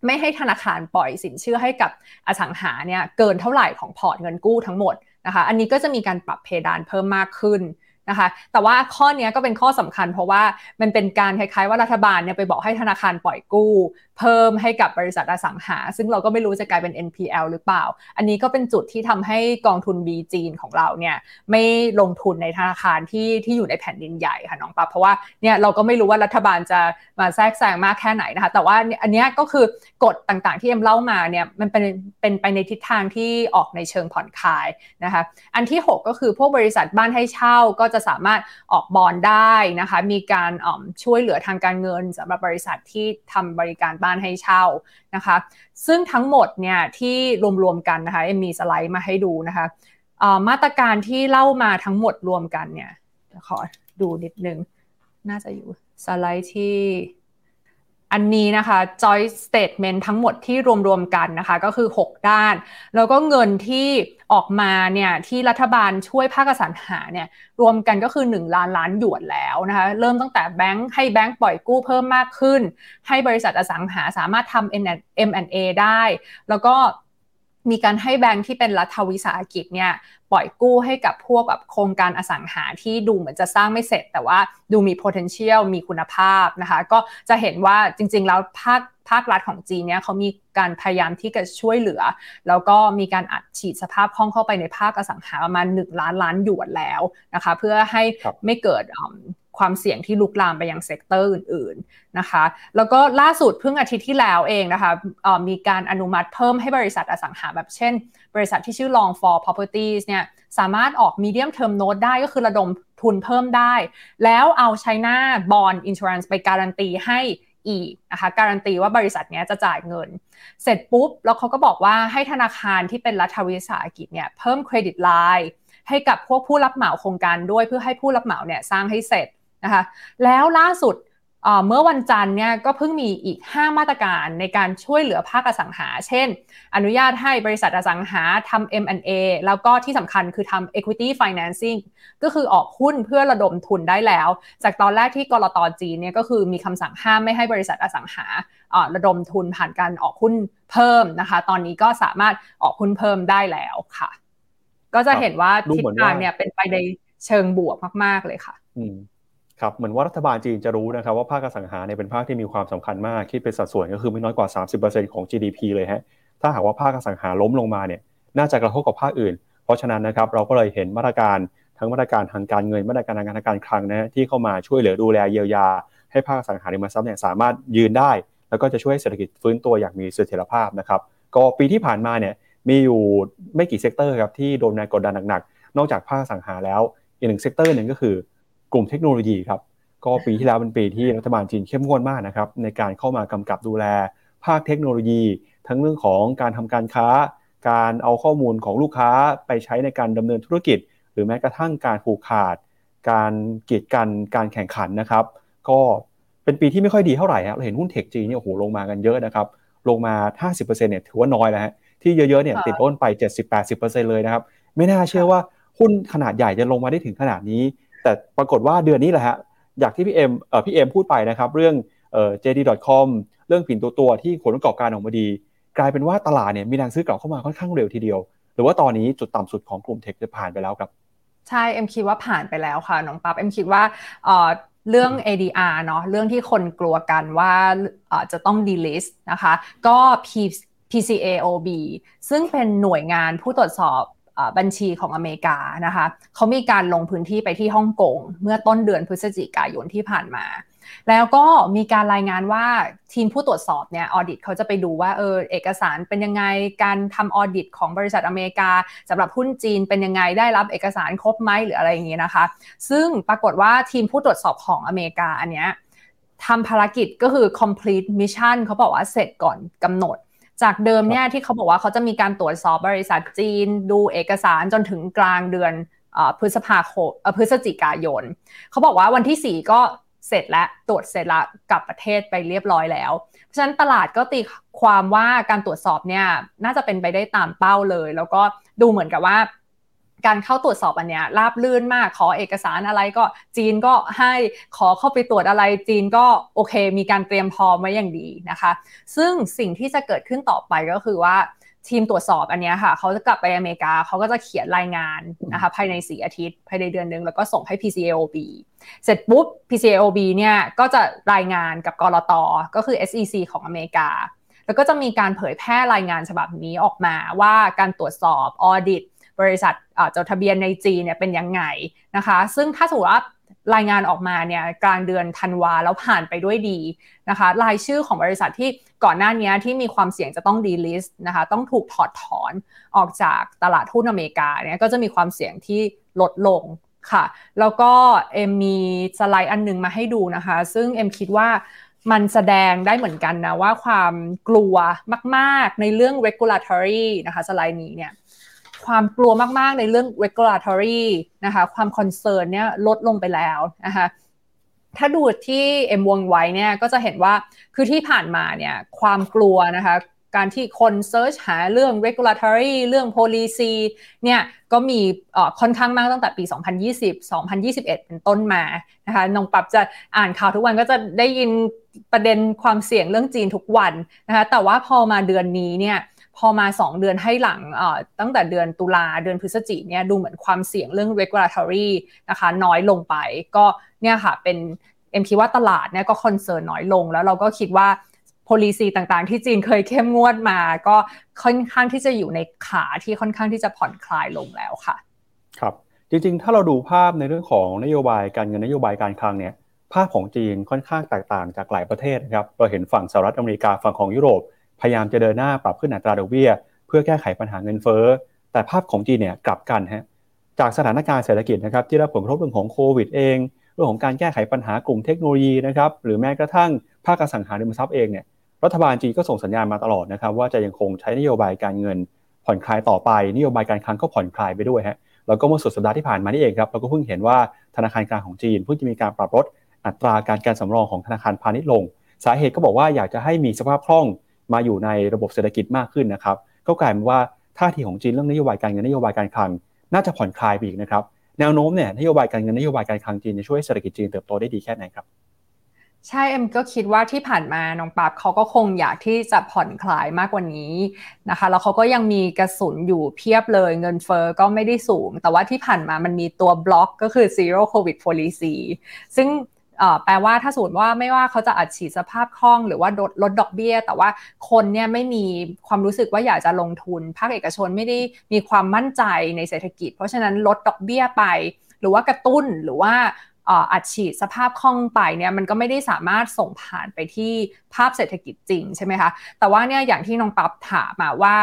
ไม่ให้ธนาคารปล่อยสินเชื่อให้กับอสังหาเนี่ยเกินเท่าไหร่ของพอร์ตเงินกู้ทั้งหมดนะคะอันนี้ก็จะมีการปรับเพดานเพิ่มมากขึ้นนะคะแต่ว่าข้อนี้ก็เป็นข้อสำคัญเพราะว่ามันเป็นการคล้ายๆว่ารัฐบาลเนี่ยไปบอกให้ธนาคารปล่อยกู้ เพิ่มให้กับบริษัทอสังหา ซึ่งเราก็ไม่รู้จะกลายเป็น NPL หรือเปล่า อันนี้ก็เป็นจุดที่ทำให้กองทุน B จีนของเราเนี่ยไม่ลงทุนในธนาคารที่ที่อยู่ในแผ่นดินใหญ่ค่ะน้องปั๊บเพราะว่าเนี่ยเราก็ไม่รู้ว่ารัฐบาลจะมาแทรกแซงมากแค่ไหนนะคะ แต่ว่าอันนี้ก็คือกฎต่างๆที่เอ็มเล่ามาเนี่ยมันเป็นเป็นไปในทิศทางที่ออกในเชิงผ่อนคลายนะคะ อันที่ 6 ก็คือพวกบริษัทบ้านให้เช่าก็จะสามารถออกบอลได้นะคะ มีการช่วยเหลือทางการเงินสำหรับบริษัทที่ทำบริการบ้านให้เช่านะคะ ซึ่งทั้งหมดเนี่ยที่รวมๆกันนะคะมีสไลด์มาให้ดูนะคะมาตรการที่เล่ามาทั้งหมดรวมกันเนี่ยขอดูนิดนึง น่าจะอยู่สไลด์ที่ อันนี้นะคะ joint statement ทั้งหมดที่รวมๆกันนะคะก็คือ 6 ด้าน แล้วก็เงินที่ออกมาเนี่ยที่รัฐบาลช่วยภาคสัรหาเนี่ยรวมกันก็คือ 1 ล้านล้านหยวนแล้วนะคะเริ่มตั้งแต่แบงค์ให้แบงค์ปล่อยกู้เพิ่มมากขึ้น ให้บริษัทอสังหาสามารถทำ M&A ได้ แล้วก็ มีการให้แบงค์ที่เป็นรัฐวิสาหกิจเนี่ยปล่อยกู้ให้กับพวกแบบโครงการอสังหาที่ดูเหมือนจะสร้างไม่เสร็จ แต่ว่าดูมี potential มีคุณภาพนะคะ ก็จะเห็นว่าจริง ๆ แล้วภาคภาครัฐของจีนเนี่ยเขามีการพยายามที่จะช่วยเหลือ แล้วก็มีการอัดฉีดสภาพคล่องเข้าไปในภาคอสังหาประมาณ1ล้านล้านหยวนแล้วนะคะ เพื่อให้ไม่เกิด ความเสี่ยงที่ลุกลามไปยัง sector อื่นๆนะคะ แล้วก็ล่าสุดเพิ่งอาทิตย์ที่แล้วเองนะคะมีการอนุมัติเพิ่มให้บริษัทอสังหาแบบเช่น บริษัทที่ชื่อ Longfor Properties เนี่ยสามารถออก medium term note ได้ก็คือระดมทุนเพิ่มได้ แล้วเอา China Bond Insurance ไปการันตีให้อีกนะคะการันตีว่าบริษัทนี้จะจ่ายเงิน เสร็จปุ๊บ แล้วเขาก็บอกว่าให้ธนาคารที่เป็นรัฐวิสาหกิจเนี่ยเพิ่ม credit lineน์ให้กับพวกผู้รับเหมาโครงการด้วยเพื่อให้ผู้รับเหมาเนี่ยสร้างให้เสร็จ นะคะแล้วล่าสุดเมื่อวันจันทร์เนี่ยก็เพิ่งมีอีก 5 มาตรการในการช่วยเหลือภาคอสังหา เช่น อนุญาตให้บริษัทอสังหาทำ M&A แล้วก็ที่สำคัญคือทำ equity financing ก็คือออกหุ้นเพื่อระดมทุนได้แล้ว จากตอนแรกที่กรตจีนเนี่ยก็คือมีคำสั่งห้ามไม่ให้บริษัทอสังหาระดมทุนผ่านการออกหุ้นเพิ่มนะคะ ตอนนี้ก็สามารถออกหุ้นเพิ่มได้แล้วค่ะ ก็จะเห็นว่าทิศทางเนี่ยเป็นไปในเชิงบวกมาก ๆเลยค่ะ อืม ครับเหมือนว่ารัฐบาลจีนจะรู้นะครับว่าภาคอสังหาเนี่ยเป็นภาคที่มีความสำคัญมากคิดเป็นสัดส่วนก็คือไม่น้อยกว่า 30%ของ GDP เลยฮะถ้าหากว่าภาคอสังหาล้มลงมาเนี่ยน่าจะกระทบกับภาคอื่น เพราะฉะนั้นนะครับเราก็เลยเห็นมาตรการทั้งมาตรการทางการเงินมาตรการทางการการคลังนะที่เข้ามาช่วยเหลือดูแลเยียวยา ให้ภาคอสังหาริมทรัพย์เนี่ยสามารถยืนได้ แล้วก็จะช่วยเศรษฐกิจฟื้นตัวอย่างมีเสถียรภาพนะครับก็ปีที่ผ่านมาเนี่ยมีอยู่ไม่กี่ sector ครับที่โดนแรงกดดันหนักๆนอกจากภาคอสังหาแล้วอีกหนึ่ง sector หนึ่งก็คือ กลุ่มเทคโนโลยีครับก็ปีที่แล้วเป็นปีที่รัฐบาลจีนเข้มงวดมากนะครับในการเข้ามากำกับดูแล ภาคเทคโนโลยี ทั้งเรื่องของการทำการค้า การเอาข้อมูลของลูกค้าไปใช้ในการดำเนินธุรกิจ หรือแม้กระทั่งการผูกขาด การกีดกันการแข่งขันนะครับ ก็เป็นปีที่ไม่ค่อยดีเท่าไหร่ฮะเราเห็นหุ้นเทคจีนเนี่ยโอ้โหลงมากันเยอะนะครับลงมา 50%เนี่ยถือว่าน้อยแล้วฮะที่เยอะๆเนี่ยติดต้นไป 70-80%เลยนะครับไม่น่าเชื่อว่าหุ้นขนาดใหญ่จะลงมาได้ถึงขนาดนี้ แต่ปรากฏว่าเดือนนี้แหละฮะอยากที่พี่เอ็มพี่เอ็มพูดไปนะครับ เรื่องเอ่อ JD.com เรื่องผินตัวตัวที่ผลประกอบการออกมาดี กลายเป็นว่าตลาดเนี่ยมีแรงซื้อกลับเข้ามาค่อนข้างเร็วทีเดียว หรือว่าตอนนี้จุดต่ำสุดของกลุ่มเทคจะผ่านไปแล้วครับ ใช่เอ็มคิดว่าผ่านไปแล้วค่ะน้องปั๊บเอ็มคิดว่าเอ่อเรื่อง ADR เนาะเรื่องที่คนกลัวกันว่าจะต้อง delist นะคะ ก็ PCAOB ซึ่งเป็นหน่วยงานผู้ตรวจสอบ บัญชีของอเมริกานะคะเขามีการลงพื้นที่ไปที่ฮ่องกงเมื่อต้นเดือนพฤศจิกายนที่ผ่านมา แล้วก็มีการรายงานว่าทีมผู้ตรวจสอบเนี่ยออดิตเขาจะไปดูว่าเออเอกสารเป็นยังไงการทำออดิตของบริษัทอเมริกาสำหรับหุ้นจีนเป็นยังไงได้รับเอกสารครบไหมหรืออะไรอย่างนี้นะคะ ซึ่งปรากฏว่าทีมผู้ตรวจสอบของอเมริกาอันเนี้ยทำภารกิจก็คือ complete mission เขาบอกว่าเสร็จก่อนกำหนด จากเดิมเนี่ยที่เขาบอกว่าเขาจะมีการตรวจสอบบริษัทจีน ดูเอกสารจนถึงกลางเดือนพฤษภาคมพฤศจิกายน เขาบอกว่าวันที่ 4 ก็เสร็จแล้วตรวจเสร็จแล้วกลับประเทศไปเรียบร้อยแล้ว เพราะฉะนั้นตลาดก็ตีความว่าการตรวจสอบเนี่ยน่าจะเป็นไปได้ตามเป้าเลย แล้วก็ดูเหมือนกับว่า การเข้าตรวจสอบอันเนี้ยราบลื่นมากขอเอกสารอะไรก็จีนก็ให้ขอเข้าไปตรวจอะไรจีนก็โอเค มีการเตรียมพร้อมไว้อย่างดีนะคะ ซึ่งสิ่งที่จะเกิดขึ้นต่อไปก็คือว่าทีมตรวจสอบอันนี้ค่ะเขาจะกลับไปอเมริกาเขาก็จะเขียนรายงานนะคะภายใน4อาทิตย์ ภายในเดือนนึง แล้วก็ส่งให้ PCAOB เสร็จปุ๊บ PCAOB เนี่ยก็จะรายงานกับกรตก็คือ SEC ของอเมริกา แล้วก็จะมีการเผยแพร่รายงานฉบับนี้ออกมาว่าการตรวจสอบออดิต บริษัทจดทะเบียนในจีนเนี่ยเป็นยังไงนะคะ ซึ่งถ้าสมมติว่ารายงานออกมาเนี่ยกลางเดือนธันวาแล้วผ่านไปด้วยดีนะคะรายชื่อของบริษัทที่ก่อนหน้านี้ที่มีความเสี่ยงจะต้องดีลิสต์นะคะต้องถูกถอดถอนออกจากตลาดหุ้นอเมริกาเนี่ยก็จะมีความเสี่ยงที่ลดลงค่ะ แล้วก็เอ็มมีสไลด์อันนึงมาให้ดูนะคะ ซึ่งเอ็มคิดว่ามันแสดงได้เหมือนกันนะว่าความกลัวมาก ๆ ในเรื่อง regulatory นะคะสไลด์นี้เนี่ย ความกลัวมาก ๆ ในเรื่อง regulatory นะคะ ความ concern เนี่ยลดลงไปแล้วนะคะถ้าดูที่เอ็มวงไว้เนี่ยก็จะเห็นว่าคือที่ผ่านมาเนี่ยความกลัวนะคะการที่คน search หาเรื่อง regulatory เรื่อง policy เนี่ยก็มีค่อนข้างมากตั้งแต่ปี 2020 2021 เป็นต้นมานะคะน้องปั๊บจะอ่านข่าวทุกวันก็จะได้ยินประเด็นความเสี่ยงเรื่องจีนทุกวันนะคะแต่ว่าพอมาเดือนนี้เนี่ย พอมา 2 เดือนให้หลังตั้งแต่เดือนตุลาเดือนพฤศจิกเนี่ยดูเหมือนความเสี่ยงเรื่อง regulatory นะคะน้อยลงไปก็เนี่ยค่ะเป็นเอ็มคิดว่าตลาดเนี่ยก็ concern น้อยลง แล้วเราก็คิดว่า policy ต่างๆ ที่จีนเคยเข้มงวดมา ก็ค่อนข้างที่จะอยู่ในขาที่ค่อนข้างที่จะผ่อนคลายลงแล้วค่ะ ครับจริงๆ ถ้าเราดูภาพในเรื่องของนโยบายการเงินนโยบายการคลังเนี่ยภาพของจีนค่อนข้างแตกต่างจากหลายประเทศนะครับเราเห็นฝั่งสหรัฐอเมริกาฝั่งของยุโรป พยายามจะเดินหน้าปรับขึ้นอัตราดอกเบี้ย เพื่อแก้ไขปัญหาเงินเฟ้อ แต่ภาพของจีนเนี่ยกลับกันฮะจากสถานการณ์เศรษฐกิจนะครับที่รับผลกระทบเรื่องของโควิดเอง เรื่องของการแก้ไขปัญหากลุ่มเทคโนโลยีนะครับหรือแม้กระทั่งภาคอสังหาริมทรัพย์เองเนี่ยรัฐบาลจีนก็ส่งสัญญาณมาตลอดนะครับว่าจะยังคงใช้นโยบายการเงิน ผ่อนคลายต่อไป นโยบายการคลังก็ผ่อนคลายไปด้วยฮะแล้วก็เมื่อสุดสัปดาห์ที่ผ่านมานี่เองครับเราก็เพิ่งเห็นว่าธนาคารกลางของจีนเพิ่งจะมีการปรับลดอัตราการการสำรองของธนาคารพาณิชย์ลง สาเหตุก็บอกว่าอยากจะให้มีสภาพคล่อง มาอยู่ในระบบเศรษฐกิจมากขึ้นนะครับ ก็กลายเป็นว่าท่าทีของจีนเรื่องนโยบายการเงินนโยบายการคลังน่าจะผ่อนคลายไปอีกนะครับ แนวโน้มเนี่ยนโยบายการเงินนโยบายการคลังจีนจะช่วยเศรษฐกิจจีนเติบโตได้ดีแค่ไหนครับใช่เอ็มก็คิดว่าที่ผ่านมาน้องปั๊บเขาก็คงอยากที่จะผ่อนคลายมากกว่านี้นะคะแล้วเขาก็ยังมีกระสุนอยู่เพียบเลยเงินเฟอ้อก็ไม่ได้สูง แต่ว่าที่ผ่านมามันมีตัวบล็อกก็คือ zero covid policy ซึ่ง แปลว่าถ้าสมมติว่าไม่ว่าเขาจะอัดฉีดสภาพคล่องหรือว่าลดลดดอกเบี้ย แต่ว่าคนเนี่ยไม่มีความรู้สึกว่าอยากจะลงทุน ภาคเอกชนไม่ได้มีความมั่นใจในเศรษฐกิจ เพราะฉะนั้นลดดอกเบี้ยไป หรือว่ากระตุ้นหรือว่า อัดฉีดสภาพคล่องไปเนี่ยมันก็ไม่ได้สามารถส่งผ่านไปที่ภาพเศรษฐกิจจริงใช่ไหมคะแต่ว่าเนี่ยอย่างที่น้องปั๊บถามมาว่า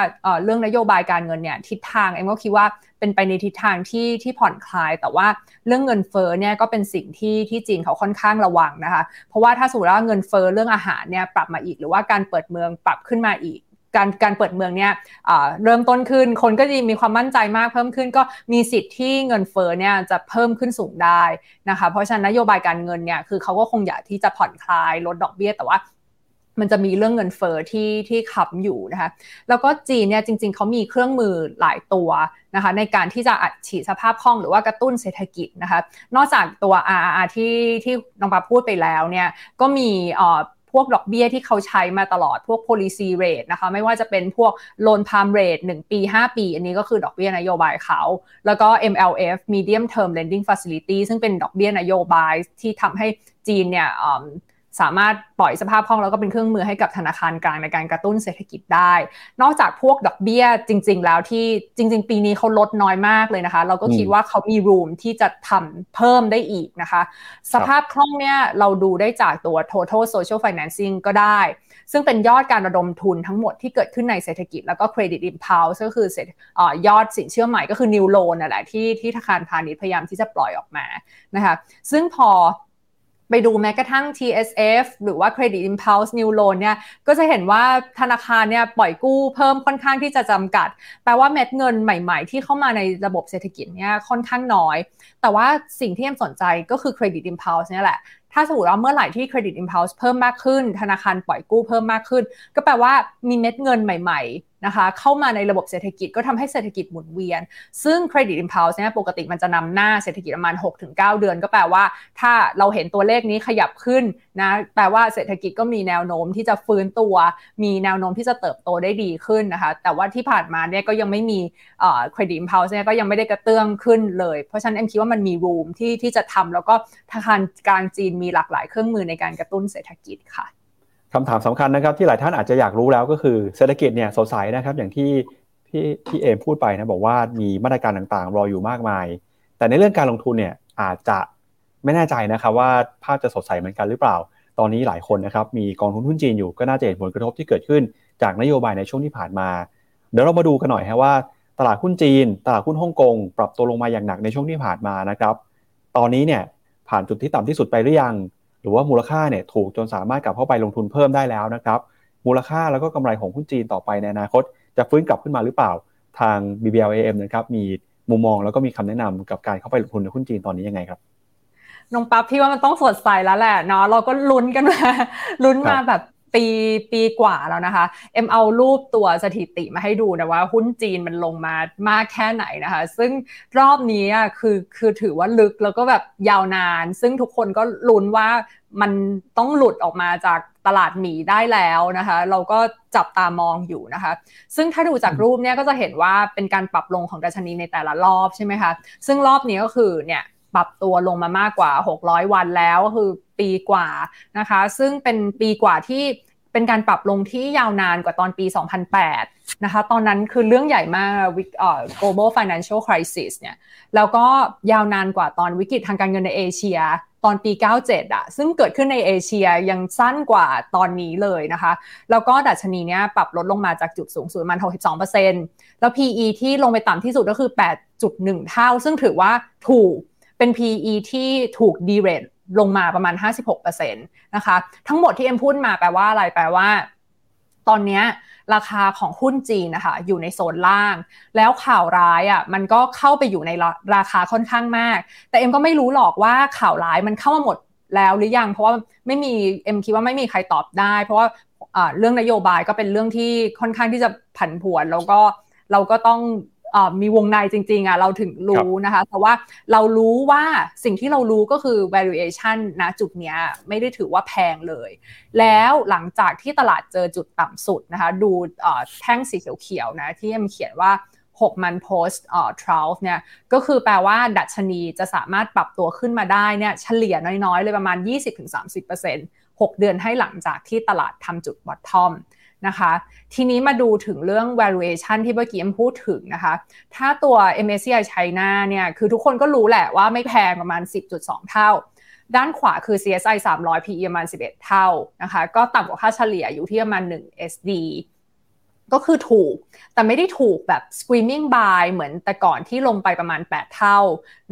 เรื่องนโยบายการเงินเนี่ยทิศทางเอ็มก็คิดว่าเป็นไปในทิศทางที่ที่ผ่อนคลาย แต่ว่าเรื่องเงินเฟ้อเนี่ยก็เป็นสิ่งที่ที่จีนเขาค่อนข้างระวังนะคะ เพราะว่าถ้าสมมติว่าเงินเฟ้อเรื่องอาหารเนี่ยปรับมาอีก หรือว่าการเปิดเมืองปรับขึ้นมาอีก การการเปิดเมืองเนี่ยเริ่มต้นขึ้น คนก็จะมีความมั่นใจมากเพิ่มขึ้น ก็มีสิทธิ์ที่เงินเฟ้อเนี่ยจะเพิ่มขึ้นสูงได้นะคะ เพราะฉะนั้นนโยบายการเงินเนี่ยคือเขาก็คงอยากที่จะผ่อนคลายลดดอกเบี้ยแต่ว่ามันจะมีเรื่องเงินเฟอ้อที่ที่ขับอยู่นะคะ แล้วก็จีนเนี่ยจริง ๆเขามีเครื่องมือหลายตัวนะคะในการที่จะอัดฉีดสภาพคล่องหรือว่ากระตุ้นเศรษฐกิจนะคะ นอกจากตัว RRR ที่ที่น้องปาพูดไปแล้วเนี่ยก็มี พวกดอกเบี้ยที่เขาใช้มาตลอดพวก policy rate นะคะไม่ว่าจะเป็นพวก loan palm rate 1 ปี 5 ปี อันนี้ก็คือดอกเบี้ยนโยบายเขา แล้วก็ MLF medium term lending facility ซึ่งเป็นดอกเบี้ยนโยบายที่ทำให้จีนเนี่ย สามารถปล่อยสภาพคล่องแล้วก็เป็นเครื่องมือให้กับธนาคารกลางในการกระตุ้นเศรษฐกิจได้ นอกจากพวกดอกเบี้ยจริง ๆ แล้วที่จริง ๆ ปีนี้เขาลดน้อยมากเลยนะคะ เราก็คิดว่าเขามีรูมที่จะทำเพิ่มได้อีกนะคะ สภาพคล่องเนี่ยเราดูได้จากตัว total social financing ก็ได้ ซึ่งเป็นยอดการระดมทุนทั้งหมดที่เกิดขึ้นในเศรษฐกิจแล้วก็ credit impulse ก็คือเศรษยอดสินเชื่อใหม่ก็คือ new loan นั่นแหละที่ที่ธนาคารพาณิชย์พยายามที่จะปล่อยออกมานะคะ ซึ่งพอ ไปดูแม้กระทั่ง TSF หรือว่า Credit Impulse New Loan เนี่ยก็จะเห็นว่าธนาคารเนี่ยปล่อยกู้เพิ่มค่อนข้างที่จะจำกัด แปลว่าเม็ดเงินใหม่ๆ ที่เข้ามาในระบบเศรษฐกิจเนี่ยค่อนข้างน้อย แต่ว่าสิ่งที่เอ็มสนใจก็คือ Credit Impulse เนี่ยแหละ ถ้าสมมติว่าเมื่อไหร่ที่ Credit Impulse เพิ่มมากขึ้น ธนาคารปล่อยกู้เพิ่มมากขึ้น ก็แปลว่ามีเม็ดเงินใหม่ ๆ นะคะเข้ามาในระบบเศรษฐกิจก็ทำให้เศรษฐกิจหมุนเวียน ซึ่ง Credit Impulse เนี่ยปกติมันจะนำหน้าเศรษฐกิจประมาณ 6-9 เดือน ก็แปลว่า ถ้าเราเห็นตัวเลขนี้ขยับขึ้นนะแปลว่าเศรษฐกิจก็มีแนวโน้มที่จะฟื้นตัว มีแนวโน้มที่จะเติบโตได้ดีขึ้นนะคะ แต่ว่าที่ผ่านมาเนี่ยก็ยังไม่มี Credit Impulse เนี่ยก็ยังไม่ได้กระเตื้องขึ้นเลย เพราะฉะนั้นเอ็มคิดว่ามันมีรูมที่ที่จะทำแล้วก็ธนาคารกลางจีนมีหลากหลายเครื่องมือในการกระตุ้นเศรษฐกิจค่ะ คำถามสำคัญนะครับที่หลายท่านอาจจะอยากรู้แล้วก็คือเศรษฐกิจเนี่ยสดใสนะครับ อย่างที่พี่พี่เอมพูดไปนะบอกว่ามีมาตรการต่างๆ รออยู่มากมาย แต่ในเรื่องการลงทุนเนี่ยอาจจะไม่แน่ใจนะครับว่าภาพจะสดใสเหมือนกันหรือเปล่า ตอนนี้หลายคนนะครับมีกองทุนหุ้นจีนอยู่ก็น่าจะเห็นผลกระทบที่เกิดขึ้น จากนโยบายในช่วงที่ผ่านมา เดี๋ยวเรามาดูกันหน่อยฮะว่า ตลาดหุ้นจีน ตลาดหุ้นฮ่องกงปรับตัวลงมาอย่างหนักในช่วงที่ผ่านมานะครับ ตอนนี้เนี่ยผ่านจุดที่ต่ำที่สุดไปหรือยัง หรือว่ามูลค่าเนี่ยถูกจนสามารถกลับเข้าไปลงทุนเพิ่มได้แล้วนะครับ มูลค่าแล้วก็กำไรของหุ้นจีนต่อไปในอนาคต จะฟื้นกลับขึ้นมาหรือเปล่าทาง BBLAM นะครับมีมุมมองแล้วก็มีคำแนะนำกับการเข้าไปลงทุนในหุ้นจีนตอนนี้ยังไงครับน้องปั๊บพี่ว่ามันต้องสดใสแล้วแหละเนาะเราก็ลุ้นกันมาลุ้นมาแบบ ปีปีกว่าแล้วนะคะ เอ็มเอารูปตัวสถิติมาให้ดูนะว่าหุ้นจีนมันลงมามากแค่ไหนนะคะ ซึ่งรอบนี้คือคือถือว่าลึกแล้วก็แบบยาวนาน ซึ่งทุกคนก็ลุ้นว่ามันต้องหลุดออกมาจากตลาดหมีได้แล้วนะคะ เราก็จับตามองอยู่นะคะ ซึ่งถ้าดูจากรูปเนี้ยก็จะเห็นว่าเป็นการปรับลงของดัชนีในแต่ละรอบใช่ไหมคะ ซึ่งรอบนี้ก็คือเนี่ยปรับตัวลงมามากกว่า 600 วันแล้วก็คือ ปีกว่านะคะ ซึ่งเป็นปีกว่าที่เป็นการปรับลงที่ยาวนานกว่าตอนปี 2008 นะคะ ตอนนั้นคือเรื่องใหญ่มากวิกเอ่อ global financial crisis เนี่ย แล้วก็ยาวนานกว่าตอนวิกฤตทางการเงินในเอเชีย ตอนปี 97อะซึ่งเกิดขึ้นในเอเชียยังสั้นกว่าตอนนี้เลยนะคะ แล้วก็ดัชนีเนี้ยปรับลดลงมาจากจุดสูงสุดมัน 62%แล้ว PE ที่ลงไปต่ำที่สุดก็คือ 8.1 เท่า ซึ่งถือว่าถูกเป็น PE ที่ถูกดีเรท ลงมาประมาณ 56%นะคะทั้งหมดที่เอ็มพูดมาแปลว่าอะไรแปลว่า ตอนนี้ราคาของหุ้นจีนนะคะอยู่ในโซนล่าง แล้วข่าวร้ายอะ่ะมันก็เข้าไปอยู่ในราคาค่อนข้างมาก แต่เอ็มก็ไม่รู้หรอกว่าข่าวร้ายมันเข้ามาหมดแล้วหรือยังเพราะว่าไม่มีเอ็มคิดว่าไม่มีใครตอบได้ เพราะว่าเรื่องนโยบายก็เป็นเรื่องที่ค่อนข้างที่จะผันผวนแล้วก็เราก็ต้อง มีวงในจริงๆอะเราถึงรู้นะคะแต่ว่าเรารู้ว่าสิ่งที่เรารู้ก็คือ valuation นะจุดเนี้ยไม่ได้ถือว่าแพงเลย แล้วหลังจากที่ตลาดเจอจุดต่ำสุดนะคะดูแท่งสีเขียวๆนะที่มันเขียนว่า 6 มัน post เอ่อ trial เนี่ยก็คือแปลว่าดัชนีจะสามารถปรับตัวขึ้นมาได้เนี่ยเฉลี่ยน้อยๆ เลยประมาณ 20-30% 6 เดือนให้หลังจากที่ตลาดทำจุด bottom นะคะ ทีนี้มาดูถึงเรื่อง valuation ที่เมื่อกี้เอ็มพูดถึงนะคะ ถ้าตัว MSCI China เนี่ย คือทุกคนก็รู้แหละว่าไม่แพงประมาณ 10.2 เท่า ด้านขวาคือ CSI 300 PE ประมาณ 11 เท่านะคะ ก็ต่ำกว่าค่าเฉลี่ยอยู่ที่ประมาณ 1 SD ก็คือถูก แต่ไม่ได้ถูกแบบ screaming buy เหมือนแต่ก่อนที่ลงไปประมาณ 8 เท่า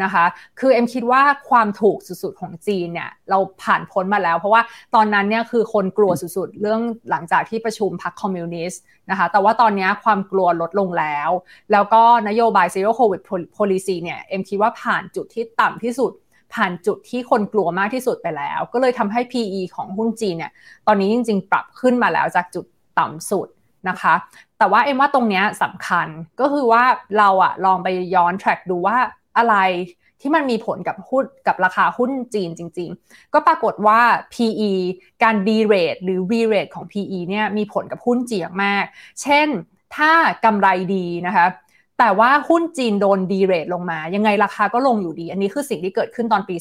นะคะ คือเอ็มคิดว่าความถูกสุดๆของจีนเนี่ยเราผ่านพ้นมาแล้ว เพราะว่าตอนนั้นเนี่ยคือคนกลัวสุดๆ เรื่องหลังจากที่ประชุมพรรคคอมมิวนิสต์นะคะ แต่ว่าตอนนี้ความกลัวลดลงแล้ว แล้วก็นโยบาย zero covid policy เนี่ยเอ็มคิดว่าผ่านจุดที่ต่ำที่สุดผ่านจุดที่คนกลัวมากที่สุดไปแล้ว ก็เลยทำให้ PE ของหุ้นจีนเนี่ยตอนนี้จริง ๆ ปรับขึ้นมาแล้วจากจุดต่ำสุด นะคะ แต่ว่าเอ็มว่าตรงนี้สำคัญก็คือว่าเราอะลองไปย้อน track ดูว่าอะไรที่มันมีผลกับหุ้นกับราคาหุ้นจีนจริง ๆ ก็ปรากฏว่า PE การ D rate หรือ V rate ของ PE เนี่ยมีผลกับหุ้นจีนมาก เช่นถ้ากำไรดีนะคะแต่ว่าหุ้นจีนโดนดีเรทลงมา ยังไงราคาก็ลงอยู่ดี อันนี้คือสิ่งที่เกิดขึ้นตอนปี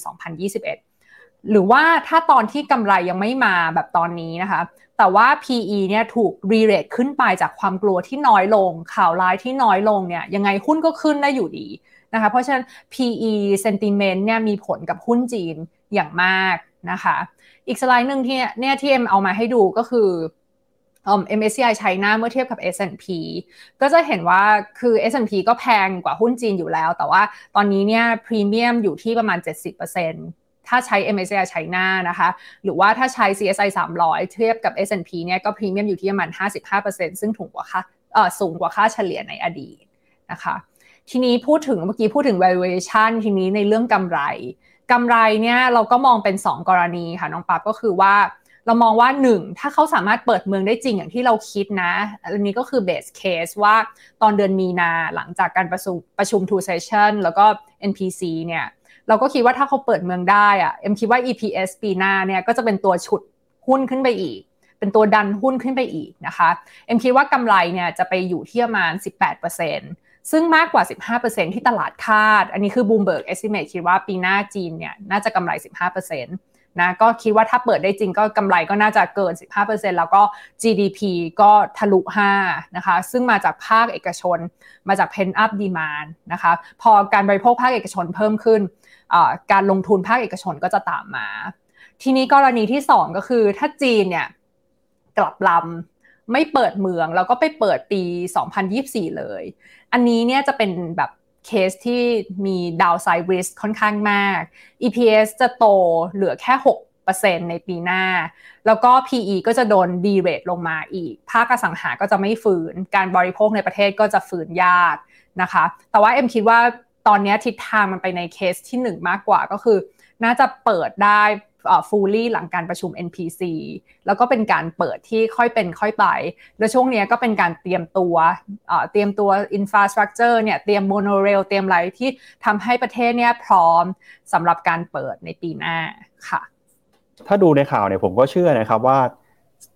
2021 หรือว่าถ้าตอนที่กำไรยังไม่มาแบบตอนนี้นะคะ แต่ว่า PE เนี่ยถูก re-rate ขึ้นไปจากความกลัวที่น้อยลง ข่าวร้ายที่น้อยลงเนี่ยยังไงหุ้นก็ขึ้นได้อยู่ดีนะคะเพราะฉะนั้น PE sentiment เนี่ยมีผลกับหุ้นจีนอย่างมากนะคะอีกสไลด์หนึ่งที่เนี่ยที่เอ็มเอามาให้ดูก็คือ MSCI China เมื่อเทียบกับ S&P ก็จะเห็นว่าคือ S&P ก็แพงกว่าหุ้นจีนอยู่แล้ว แต่ว่าตอนนี้เนี่ยพรีเมียมอยู่ที่ประมาณ 70% ถ้าใช้ MSCI China นะคะ หรือว่าถ้าใช้ CSI 300 เทียบกับ S&P เนี่ยก็พรีเมียมอยู่ที่ประมาณ 55%ซึ่งถูกกว่าค่าสูงกว่าค่าเฉลี่ยในอดีตนะคะ ทีนี้พูดถึงเมื่อกี้พูดถึง valuation ทีนี้ในเรื่องกำไรกำไรเนี่ยเราก็มองเป็น 2 กรณีค่ะน้องปั๊บก็คือว่าเรามองว่า 1 ถ้าเขาสามารถเปิดเมืองได้จริงอย่างที่เราคิดนะอันนี้ก็คือ base case ว่าตอนเดือนมีนาหลังจากการประชุมประชุม two session แล้วก็ NPC เนี่ย เราก็คิดว่าถ้าเขาเปิดเมืองได้อะเอ็มคิดว่า EPS ปีหน้าเนี่ยก็จะเป็นตัวฉุดหุ้นขึ้นไปอีก เป็นตัวดันหุ้นขึ้นไปอีกนะคะเอ็มคิดว่ากำไรเนี่ยจะไปอยู่ที่ประมาณ 18%ซึ่งมากกว่า 15%ที่ตลาดคาด อันนี้คือ Bloomberg estimate คิดว่าปีหน้าจีนเนี่ยน่าจะกำไร 15%นะก็คิดว่าถ้าเปิดได้จริงก็กำไรก็น่าจะเกิน 15%แล้วก็ GDP ก็ทะลุ 5 นะคะ ซึ่งมาจากภาคเอกชน มาจาก pent up demand นะคะ พอการบริโภคภาคเอกชนเพิ่มขึ้น การลงทุนภาคเอกชนก็จะตามมา ทีนี้กรณีที่ 2 ก็คือถ้าจีนเนี่ยกลับลำไม่เปิดเมือง แล้วก็ไปเปิดปี 2024 เลย อันนี้เนี่ยจะเป็นแบบเคสที่มีดาวไซด์ริสค่อนข้างมาก EPS จะโตเหลือแค่ 6%ในปีหน้า แล้วก็ PE ก็จะโดนดีเรทลงมาอีก ภาคอสังหาก็จะไม่ฝืน การบริโภคในประเทศก็จะฝืนยากนะคะ แต่ว่าเอ็มคิดว่า ตอนนี้ทิศทางมันไปในเคสที่ 1 มากกว่าก็คือ น่าจะเปิดได้ fully หลังการประชุม NPC แล้วก็เป็นการเปิดที่ค่อยเป็นค่อยไปแล้วช่วงนี้ก็เป็นการเตรียมตัวเตรียมตัว infrastructure เนี่ยเตรียมโมโนเรลเตรียมอะไรที่ทำให้ประเทศเนี่ยพร้อมสำหรับการเปิดในปีหน้าค่ะ ถ้าดูในข่าวเนี่ยผมก็เชื่อนะครับว่า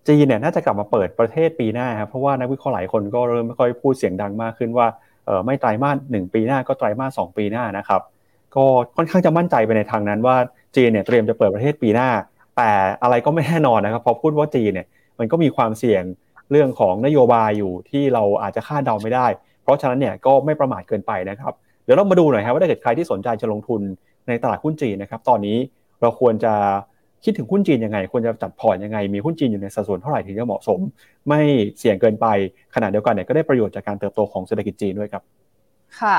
จีนเนี่ยน่าจะกลับมาเปิดประเทศปีหน้าครับเพราะว่านักวิเคราะห์หลายคนก็เริ่มไม่ค่อยพูดเสียงดังมากขึ้นว่า ไม่ไตรมาสหนึ่งปีหน้าก็ไตรมาสสองปีหน้านะครับ ก็ค่อนข้างจะมั่นใจไปในทางนั้นว่าจีนเนี่ยเตรียมจะเปิดประเทศปีหน้า แต่อะไรก็ไม่แน่นอนนะครับพอพูดว่าจีนเนี่ยมันก็มีความเสี่ยงเรื่องของนโยบายอยู่ที่เราอาจจะคาดเดาไม่ได้ เพราะฉะนั้นเนี่ยก็ไม่ประมาทเกินไปนะครับเดี๋ยวเรามาดูหน่อยครับว่าถ้าเกิดใครที่สนใจจะลงทุนในตลาดหุ้นจีนนะครับตอนนี้เราควรจะ คิดถึงหุ้นจีนยังไงควรจะจัดพอร์ตยังไง มีหุ้นจีนอยู่ในสัดส่วนเท่าไหร่ถึงจะเหมาะสม ไม่เสี่ยงเกินไปขณะเดียวกันเนี่ยก็ได้ประโยชน์จากการเติบโตของเศรษฐกิจจีนด้วยครับค่ะ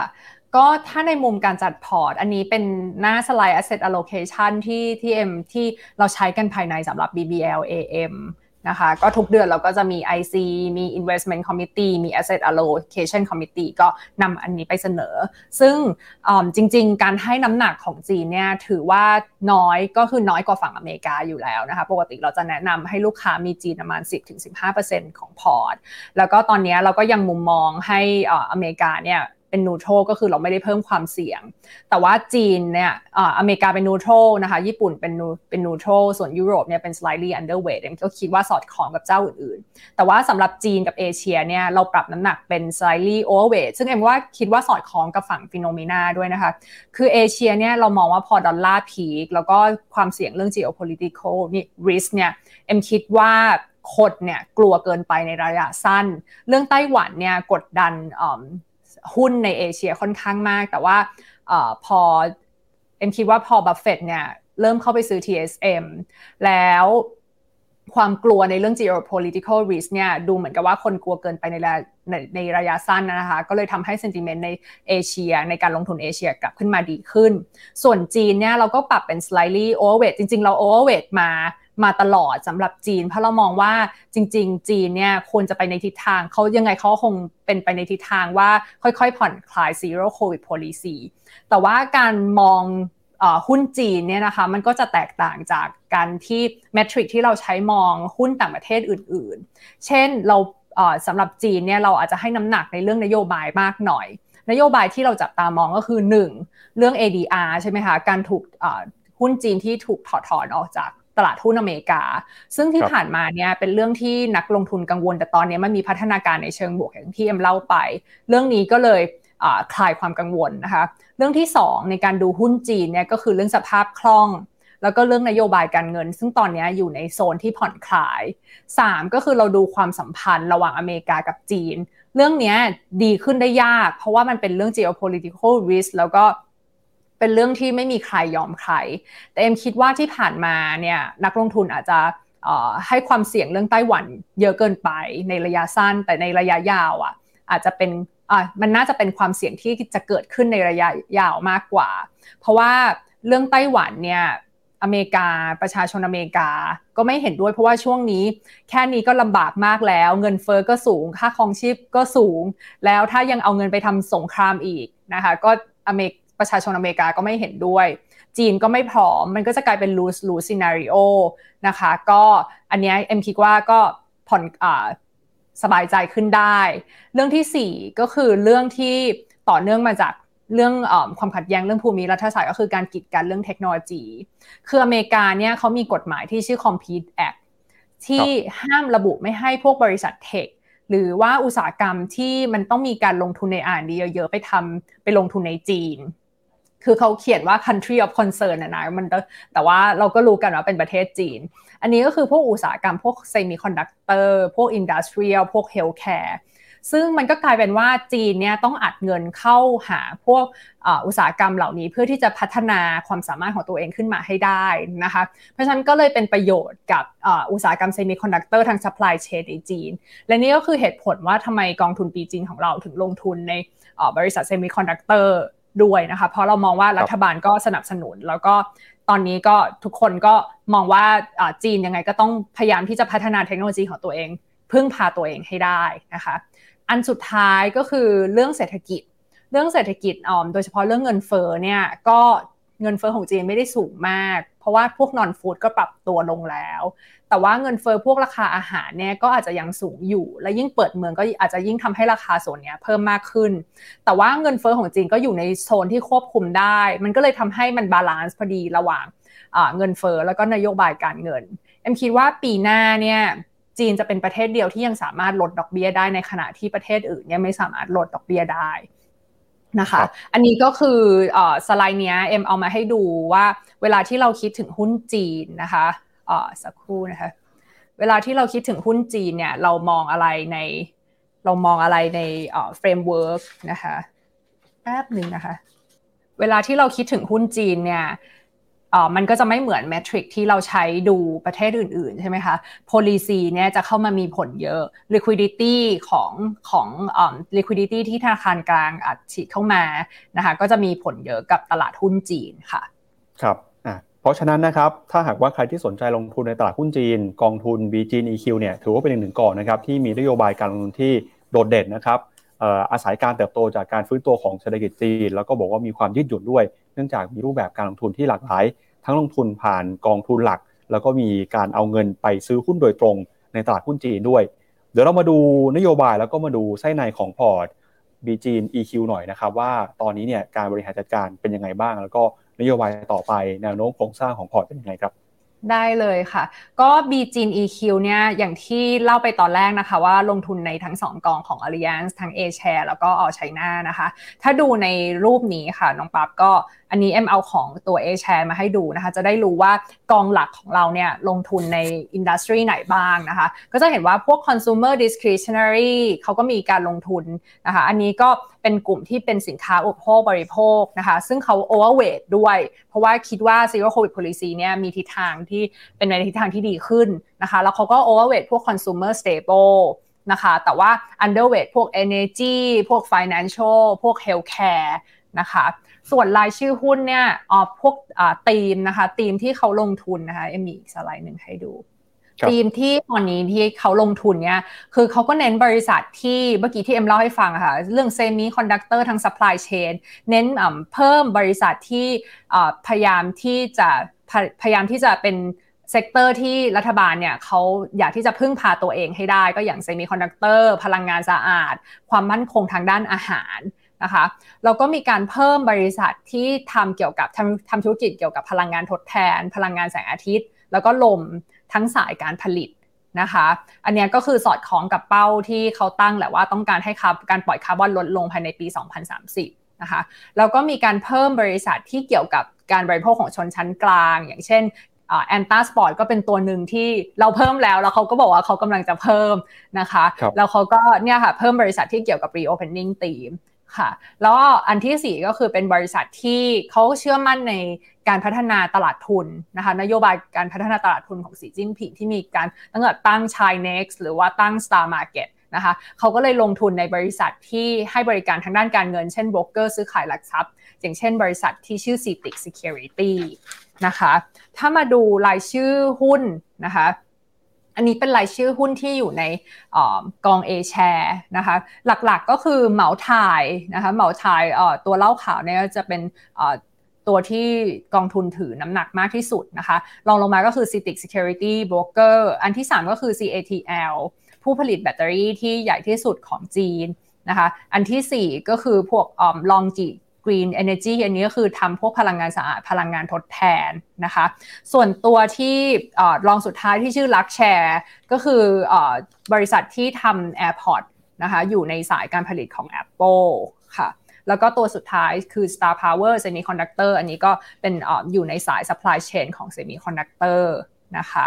ก็ถ้าในมุมการจัดพอร์ต อันนี้เป็นหน้าสไลด์ asset allocation ที่ที่เอ็มที่เราใช้กันภายในสำหรับ BBL AM นะคะ ก็ทุกเดือนเราก็จะมี IC มี investment committee มี asset allocation committee ก็นำอันนี้ไปเสนอ ซึ่งจริง ๆ การให้น้ำหนักของจีนเนี่ยถือว่าน้อยก็คือน้อยกว่าฝั่งอเมริกาอยู่แล้วนะคะ ปกติเราจะแนะนำให้ลูกค้ามีจีนประมาณ 10-15%ของพอร์ต แล้วก็ตอนนี้เราก็ยังมุมมองให้อเมริกาเนี่ย เป็น neutral ก็คือเราไม่ได้เพิ่มความเสี่ยง แต่ว่าจีนเนี่ยอเมริกาเป็น neutral นะคะญี่ปุ่นเป็นเป็น neutral ส่วนยุโรปเนี่ยเป็น slightly underweight ก็คิดว่าสอดคล้องกับเจ้าอื่นๆ แต่ว่าสำหรับจีนกับเอเชียเนี่ยเราปรับน้ำหนักเป็น slightly overweight ซึ่งเอ็มว่าคิดว่าสอดคล้องกับฝั่ง Finnomena ด้วยนะคะคือเอเชียเนี่ยเรามองว่าพอดอลลาร์ peak แล้วก็ความเสี่ยงเรื่อง geopolitical นี่ risk เนี่ยเอ็มคิดว่าคนเนี่ยกลัวเกินไปในระยะสั้น เรื่องไต้หวันเนี่ยกดดัน หุ้นในเอเชียค่อนข้างมาก แต่ว่าพอเอ็มคิดว่าพอบัฟเฟตเนี่ยเริ่มเข้าไปซื้อ TSM แล้วความกลัวในเรื่อง geopolitical risk เนี่ยดูเหมือนกับว่าคนกลัวเกินไปในระในในระยะสั้นนะคะ ก็เลยทำให้ sentiment ในเอเชีย ในการลงทุนเอเชียกลับขึ้นมาดีขึ้น ส่วนจีนเนี่ยเราก็ปรับเป็น slightly overweight จริง ๆ เรา overweight มา มาตลอดสำหรับจีน เพราะเรามองว่าจริง ๆ จีนเนี่ยควรจะไปในทิศทางเขายังไงเขาคงเป็นไปในทิศทางว่าค่อยๆ ผ่อนคลาย zero covid policy แต่ว่าการมองหุ้นจีนเนี่ยนะคะมันก็จะแตกต่างจากการที่เมทริกที่เราใช้มองหุ้นต่างประเทศอื่นๆ เช่นเราสำหรับจีนเนี่ยเราอาจจะให้น้ำหนักในเรื่องนโยบายมากหน่อย นโยบายที่เราจับตามองก็คือ 1. เรื่อง ADR ใช่ไหมคะการถูกหุ้นจีนที่ถูกถอดถอนออกจาก ตลาดหุ้นอเมริกา ซึ่งที่ผ่านมาเนี่ยเป็นเรื่องที่นักลงทุนกังวล แต่ตอนนี้มันมีพัฒนาการในเชิงบวกอย่างที่เอ็มเล่าไป เรื่องนี้ก็เลยคลายความกังวลนะคะ เรื่องที่ 2 ในการดูหุ้นจีนเนี่ยก็คือเรื่องสภาพคล่อง แล้วก็เรื่องนโยบายการเงิน ซึ่งตอนนี้อยู่ในโซนที่ผ่อนคลาย 3 ก็คือเราดูความสัมพันธ์ระหว่างอเมริกากับจีน เรื่องนี้ดีขึ้นได้ยาก เพราะว่ามันเป็นเรื่อง geopolitical risk แล้วก็ เป็นเรื่องที่ไม่มีใครยอมใคร แต่เอ็มคิดว่าที่ผ่านมาเนี่ยนักลงทุนอาจจะให้ความเสี่ยงเรื่องไต้หวันเยอะเกินไปในระยะสั้น แต่ในระยะยาวอะอาจจะเป็นมันน่าจะเป็นความเสี่ยงที่จะเกิดขึ้นในระยะยาวมากกว่า เพราะว่าเรื่องไต้หวันเนี่ยอเมริกาประชาชนอเมริกาก็ไม่เห็นด้วยเพราะว่าช่วงนี้แค่นี้ก็ลำบากมากแล้ว เงินเฟอ้อก็สูง ค่าครองชีพก็สูง แล้วถ้ายังเอาเงินไปทำสงครามอีกนะคะก็อเมริก ประชาชนอเมริกาก็ไม่เห็นด้วย จีนก็ไม่พร้อม มันก็จะกลายเป็น lose lose scenario นะคะ ก็อันนี้เอ็มคิดว่าก็ผ่อนอสบายใจขึ้นได้ เรื่องที่ 4 ก็คือเรื่องที่ต่อเนื่องมาจากเรื่องอความขัดแย้งเรื่องภูมิรัฐศาสตร์ก็คือการกีดกันเรื่องเทคโนโลยี คืออเมริกาเนี่ยเขามีกฎหมายที่ชื่อ Compete Act ที่ห้ามระบุไม่ให้พวกบริษัทเทคหรือว่าอุตสาหกรรมที่มันต้องมีการลงทุนในอ่านดีเยอะๆไปทำไปลงทุนในจีน คือเขาเขียนว่า country of concern นะนะมันแต่ว่าเราก็รู้กันว่าเป็นประเทศจีน อันนี้ก็คือพวกอุตสาหกรรมพวก semiconductor พวก industrial พวก healthcare ซึ่งมันก็กลายเป็นว่าจีนเนี่ยต้องอัดเงินเข้าหาพวกอุตสาหกรรมเหล่านี้เพื่อที่จะพัฒนาความสามารถของตัวเองขึ้นมาให้ได้นะคะ เพราะฉะนั้นก็เลยเป็นประโยชน์กับอุตสาหกรรมเซมิคอนดักเตอร์ทาง supply chain ในจีน และนี่ก็คือเหตุผลว่าทำไมกองทุน B-CHINE ของเราถึงลงทุนในบริษัทเซมิคอนดักเตอร์ ด้วยนะคะเพราะเรามองว่ารัฐบาลก็สนับสนุน แล้วก็ตอนนี้ก็ทุกคนก็มองว่าจีนยังไงก็ต้องพยายามที่จะพัฒนาเทคโนโลยีของตัวเอง พึ่งพาตัวเองให้ได้นะคะอันสุดท้ายก็คือเรื่องเศรษฐกิจ เรื่องเศรษฐกิจเอ่อโดยเฉพาะเรื่องเงินเฟ้อเนี่ยก็ เงินเฟ้อของจีนไม่ได้สูงมาก เพราะว่าพวก non-food ก็ปรับตัวลงแล้ว แต่ว่าเงินเฟ้อพวกราคาอาหารเนี่ยก็อาจจะยังสูงอยู่ และยิ่งเปิดเมืองก็อาจจะยิ่งทำให้ราคาโซนเนี้ยเพิ่มมากขึ้น แต่ว่าเงินเฟ้อของจีนก็อยู่ในโซนที่ควบคุมได้ มันก็เลยทำให้มัน balance พอดีระหว่างเงินเฟ้อแล้วก็นโยบายการเงินเอ็มคิดว่าปีหน้าเนี่ยจีนจะเป็นประเทศเดียวที่ยังสามารถลดดอกเบี้ยได้ในขณะที่ประเทศอื่นเนี่ยไม่สามารถลดดอกเบี้ยได้ นะคะ อันนี้ก็คือสไลด์นี้เอ็มเอามาให้ดูว่าเวลาที่เราคิดถึงหุ้นจีนนะคะสักครู่นะคะ เวลาที่เราคิดถึงหุ้นจีนเนี่ยเรามองอะไรในเรามองอะไรใน framework นะคะแป๊บหนึ่งนะคะ เวลาที่เราคิดถึงหุ้นจีนเนี่ย มันก็จะไม่เหมือนแมทริกที่เราใช้ดูประเทศอื่น ๆ ใช่ไหมคะ policy เนี่ยจะเข้ามามีผลเยอะ liquidity ของของ liquidity ที่ธนาคารกลางอัดฉีดเข้ามานะคะก็จะมีผลเยอะกับตลาดหุ้นจีนค่ะ ครับอะเพราะฉะนั้นนะครับ ถ้าหากว่าใครที่สนใจลงทุนในตลาดหุ้นจีน กองทุน b ี EQ เนี่ยถือว่าเป็นหนึ่งก่อนนะครับที่มีนโยบายการลงทุนที่โดดเด่นนะครับอาศัยการเติบโตจากการฟื้นตัวของเศรษฐกิจจีน แล้วก็บอกว่ามีความยืดหยุ่นด้วย เนื่องจากมีรูปแบบการลงทุนที่หลากหลาย ทั้งลงทุนผ่านกองทุนหลัก แล้วก็มีการเอาเงินไปซื้อหุ้นโดยตรงในตลาดหุ้นจีนด้วย เดี๋ยวเรามาดูนโยบายแล้วก็มาดูไส้ในของพอร์ตบีจีน EQ หน่อยนะครับว่าตอนนี้เนี่ยการบริหารจัดการเป็นยังไงบ้าง แล้วก็นโยบายต่อไปแนวโน้มโครงสร้างของพอร์ตเป็นยังไงครับได้เลยค่ะ ก็ B-CHINE-EQ เนี่ยอย่างที่เล่าไปตอนแรกนะคะว่าลงทุนในทั้งสองกองของ Alliance ทั้ง A share แล้วก็ All China นะคะ ถ้าดูในรูปนี้ค่ะ น้องปั๊บก็ อันนี้เอ็มเอาของตัว A share มาให้ดูนะคะ จะได้รู้ว่ากองหลักของเราเนี่ยลงทุนในอินดัสทรีไหนบ้างนะคะ ก็จะเห็นว่าพวก consumer discretionary เขาก็มีการลงทุนนะคะ อันนี้ก็เป็นกลุ่มที่เป็นสินค้าอุปโภคบริโภคนะคะ ซึ่งเขา overweight ด้วย เพราะว่าคิดว่า zero covid policy เนี่ยมีทิศทางที่เป็นในทิศทางที่ดีขึ้นนะคะ แล้วเขาก็ overweight พวก consumer staple นะคะ แต่ว่า underweight พวก energy พวก financial พวก healthcare นะคะ ส่วนรายชื่อหุ้นเนี่ยอ๋อพวกธีมนะคะธีมที่เขาลงทุนนะคะเอ็มมีอีกสไลด์หนึ่งให้ดูธีมที่ตอนนี้ที่เขาลงทุนเนี่ยคือเขาก็เน้นบริษัทที่เมื่อกี้ที่เอ็มเล่าให้ฟังค่ะเรื่องเซมิคอนดักเตอร์ทาง supply chain เน้นเพิ่มบริษัทที่พยายามที่จะพยายามที่จะเป็นsector ที่รัฐบาลเนี่ยเขาอยากที่จะพึ่งพาตัวเองให้ได้ ก็อย่างเซมิคอนดักเตอร์พลังงานสะอาด ความมั่นคงทางด้านอาหาร นะคะเราก็มีการเพิ่มบริษัทที่ทำเกี่ยวกับทำทำธุรกิจเกี่ยวกับพลังงานทดแทน พลังงานแสงอาทิตย์ แล้วก็ลมทั้งสายการผลิตนะคะ อันนี้ก็คือสอดคล้องกับเป้าที่เขาตั้งแหละว่าต้องการให้การปล่อยคาร์บอนลดลงภายในปี 2030 นะคะ แล้วก็มีการเพิ่มบริษัทที่เกี่ยวกับการบริโภคของชนชั้นกลาง อย่างเช่น Anta Sports ก็เป็นตัวหนึ่งที่เราเพิ่มแล้ว แล้วเขาก็บอกว่าเขากำลังจะเพิ่มนะคะแล้วเขาก็เนี่ยค่ะเพิ่มบริษัทที่เกี่ยวกับ reopening theme ค่ะ แล้วอันที่ 4 ก็คือเป็นบริษัทที่เขาเชื่อมั่นในการพัฒนาตลาดทุนนะคะนโยบายการพัฒนาตลาดทุนของสีจิ้นผิงที่มีการตั้งแต่ตั้ง ChiNext หรือว่าตั้ง Star Market นะคะเขาก็เลยลงทุนในบริษัทที่ให้บริการทางด้านการเงิน เช่นโบรกเกอร์ซื้อขายหลักทรัพย์ อย่างเช่นบริษัทที่ชื่อ CITIC Security นะคะ ถ้ามาดูรายชื่อหุ้นนะคะ อันนี้เป็นรายชื่อหุ้นที่อยู่ในอกอง A share นะคะหลักๆก็คือเหมาถ่ายนะคะเหมาถ่ายตัวเล่าข่าวเนี่ยจะเป็นตัวที่กองทุนถือน้ำหนักมากที่สุดนะคะรองลงมาก็คือ CITIC Security Broker อันที่ 3 ก็คือ CATL ผู้ผลิตแบตเตอรี่ที่ใหญ่ที่สุดของจีนนะคะอันที่ 4 ก็คือพวกลองจี Green Energy อันนี้ก็คือทำพวกพลังงานสะอาดพลังงานทดแทนนะคะ ส่วนตัวที่รองสุดท้ายที่ชื่อลักแชร์ก็คือบริษัทที่ทำ AirPod นะคะอยู่ในสายการผลิตของ Apple ค่ะแล้วก็ตัวสุดท้ายคือ Star Power Semiconductor อันนี้ก็เป็นออยู่ในสาย supply chain ของ Semiconductor นะคะ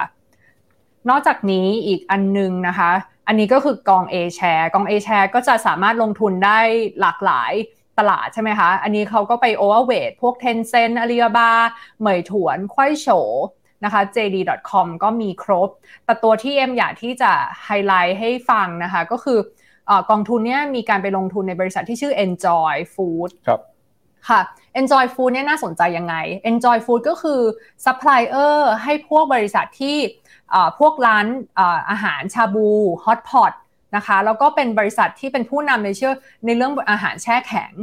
นอกจากนี้อีกอันนึงนะคะ อันนี้ก็คือกอง A share กอง A share ก็จะสามารถลงทุนได้หลากหลาย ตลาดใช่ไหมคะ อันนี้เขาก็ไปโอเวอร์เวทพวก Tencent Alibaba เหมยถวนควายโฉนะคะ JD.com ก็มีครบ แต่ตัวที่เอ็มอยากที่จะไฮไลท์ให้ฟังนะคะ ก็คือกองทุนเนี้ยมีการไปลงทุนในบริษัทที่ชื่อ Enjoy Food ครับค่ะ Enjoy Food เนี่ยน่าสนใจยังไง Anjoy Food ก็คือซัพพลายเออร์ให้พวกบริษัทที่พวกร้านอาหารชาบู hot pot นะคะแล้วก็เป็นบริษัทที่เป็นผู้นำในเชื่อในเรื่องอาหารแช่แข็ง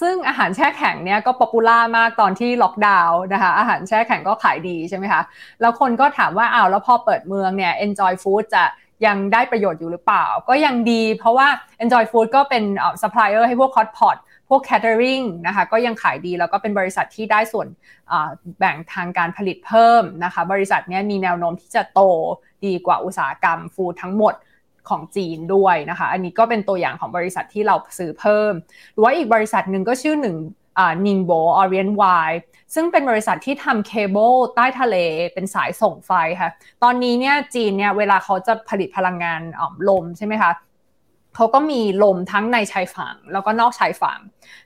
ซึ่งอาหารแช่แข็งเนี่ยก็ popular มากตอนที่ล็อกดาวน์นะคะอาหารแช่แข็งก็ขายดีใช่ไหมคะแล้วคนก็ถามว่าอ้าวแล้วพอเปิดเมืองเนี่ย Anjoy Food จะยังได้ประโยชน์อยู่หรือเปล่า ก็ยังดีเพราะว่า Anjoy Food ก็เป็นซัพพลายเออร์ให้พวก hot pot พวก catering นะคะก็ยังขายดีแล้วก็เป็นบริษัทที่ได้ส่วนแบ่งทางการผลิตเพิ่มนะคะบริษัทนี้มีแนวโน้มที่จะโตดีกว่าอุตสาหกรรม food ทั้งหมด ของจีนด้วยนะคะ อันนี้ก็เป็นตัวอย่างของบริษัทที่เราซื้อเพิ่ม หรือว่าอีกบริษัทหนึ่งก็ชื่อหนึ่ง Ningbo Orient Wire ซึ่งเป็นบริษัทที่ทำเคเบิลใต้ทะเลเป็นสายส่งไฟค่ะ ตอนนี้เนี่ยจีนเนี่ยเวลาเขาจะผลิตพลังงานลมใช่ไหมคะเขาก็มีลมทั้งในชายฝั่งแล้วก็นอกชายฝั่ง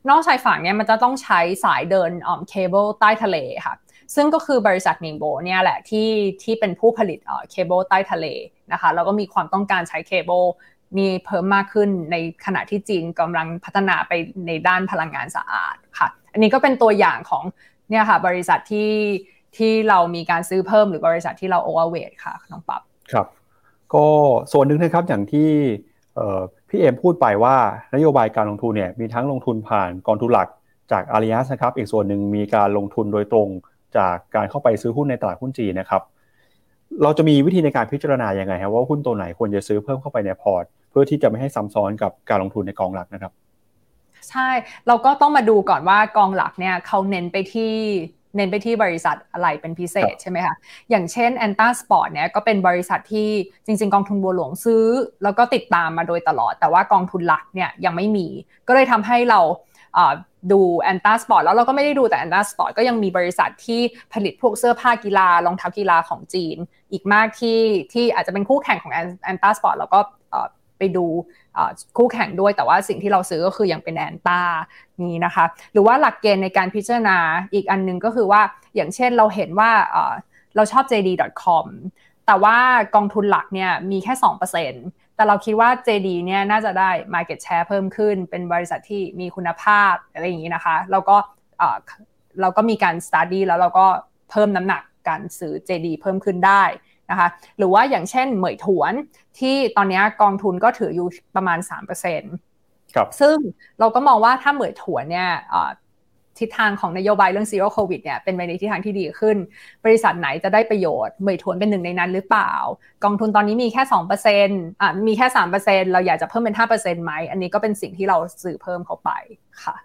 นอกชายฝั่งเนี่ยมันจะต้องใช้สายเดินเคเบิลใต้ทะเลค่ะ ซึ่งก็คือบริษัท Ningbo เนี่ยแหละที่ที่เป็นผู้ผลิตเคเบิลใต้ทะเลนะคะแล้วก็มีความต้องการใช้เคเบิลมีเพิ่มมากขึ้นในขณะที่จีนกำลังพัฒนาไปในด้านพลังงานสะอาดค่ะ อันนี้ก็เป็นตัวอย่างของเนี่ยค่ะบริษัทที่ที่เรามีการซื้อเพิ่มหรือบริษัทที่เรา overweight ค่ะน้องปั๊บครับ ก็ส่วนหนึ่งนะครับอย่างที่พี่เอ็มพูดไปว่านโยบายการลงทุนเนี่ยมีทั้งลงทุนผ่านกองทุนหลักจากอาริยัสนะครับ อีกส่วนหนึ่งมีการลงทุนโดยตรง จากการเข้าไปซื้อหุ้นในตลาดหุ้นจีนนะครับ เราจะมีวิธีในการพิจารณาอย่างไงครับว่าหุ้นตัวไหนควรจะซื้อเพิ่มเข้าไปในพอร์ต เพื่อที่จะไม่ให้ซ้ำซ้อนกับการลงทุนในกองหลักนะครับ ใช่เราก็ต้องมาดูก่อนว่ากองหลักเนี่ยเขาเน้นไปที่เน้นไปที่บริษัทอะไรเป็นพิเศษใช่ไหมคะ อย่างเช่น a n t a Sport เนี่ยก็เป็นบริษัทที่จริง ๆ กองทุนบัวหลวงซื้อ แล้วก็ติดตามมาโดยตลอด แต่ว่ากองทุนหลักเนี่ยยังไม่มี ก็เลยทำให้เรา ดู ANTA Sport แล้วเราก็ไม่ได้ดูแต่ ANTA Sport ก็ยังมีบริษัทที่ผลิตพวกเสื้อผ้ากีฬารองเท้ากีฬาของจีน อีกมากที่ที่อาจจะเป็นคู่แข่งของ ANTA Sport แล้วก็ไปดูคู่แข่งด้วยแต่ว่าสิ่งที่เราซื้อก็คือยังเป็น ANTAนี้นะคะ หรือว่าหลักเกณฑ์ในการพิจารณาอีกอันนึงก็คือว่าอย่างเช่นเราเห็นว่าเราชอบ JD.com แต่ว่ากองทุนหลักเนี่ยมีแค่ 2% แต่เราคิดว่า JD เนี่ยน่าจะได้ market share เพิ่มขึ้น เป็นบริษัทที่มีคุณภาพอะไรอย่างนี้นะคะ แล้วก็เราก็มีการ study แล้วเราก็เพิ่มน้ำหนักการซื้อ JD เพิ่มขึ้นได้นะคะ หรือว่าอย่างเช่นเหมยถวนที่ตอนนี้กองทุนก็ถืออยู่ประมาณ3%ครับซึ่งเราก็มองว่าถ้าเหมยถวนเนี่ย ทิศทางของนโยบายเรื่องซีโร่โควิดเนี่ยเป็นไปในทิศทางที่ดีขึ้น บริษัทไหนจะได้ประโยชน์เหมยถวนเป็นหนึ่งในนั้นหรือเปล่า กองทุนตอนนี้มีแค่2%อะมีแค่ 3%เราอยากจะเพิ่มเป็น 5%ไหม อันนี้ก็เป็นสิ่งที่เราสื่อเพิ่มเข้าไปค่ะ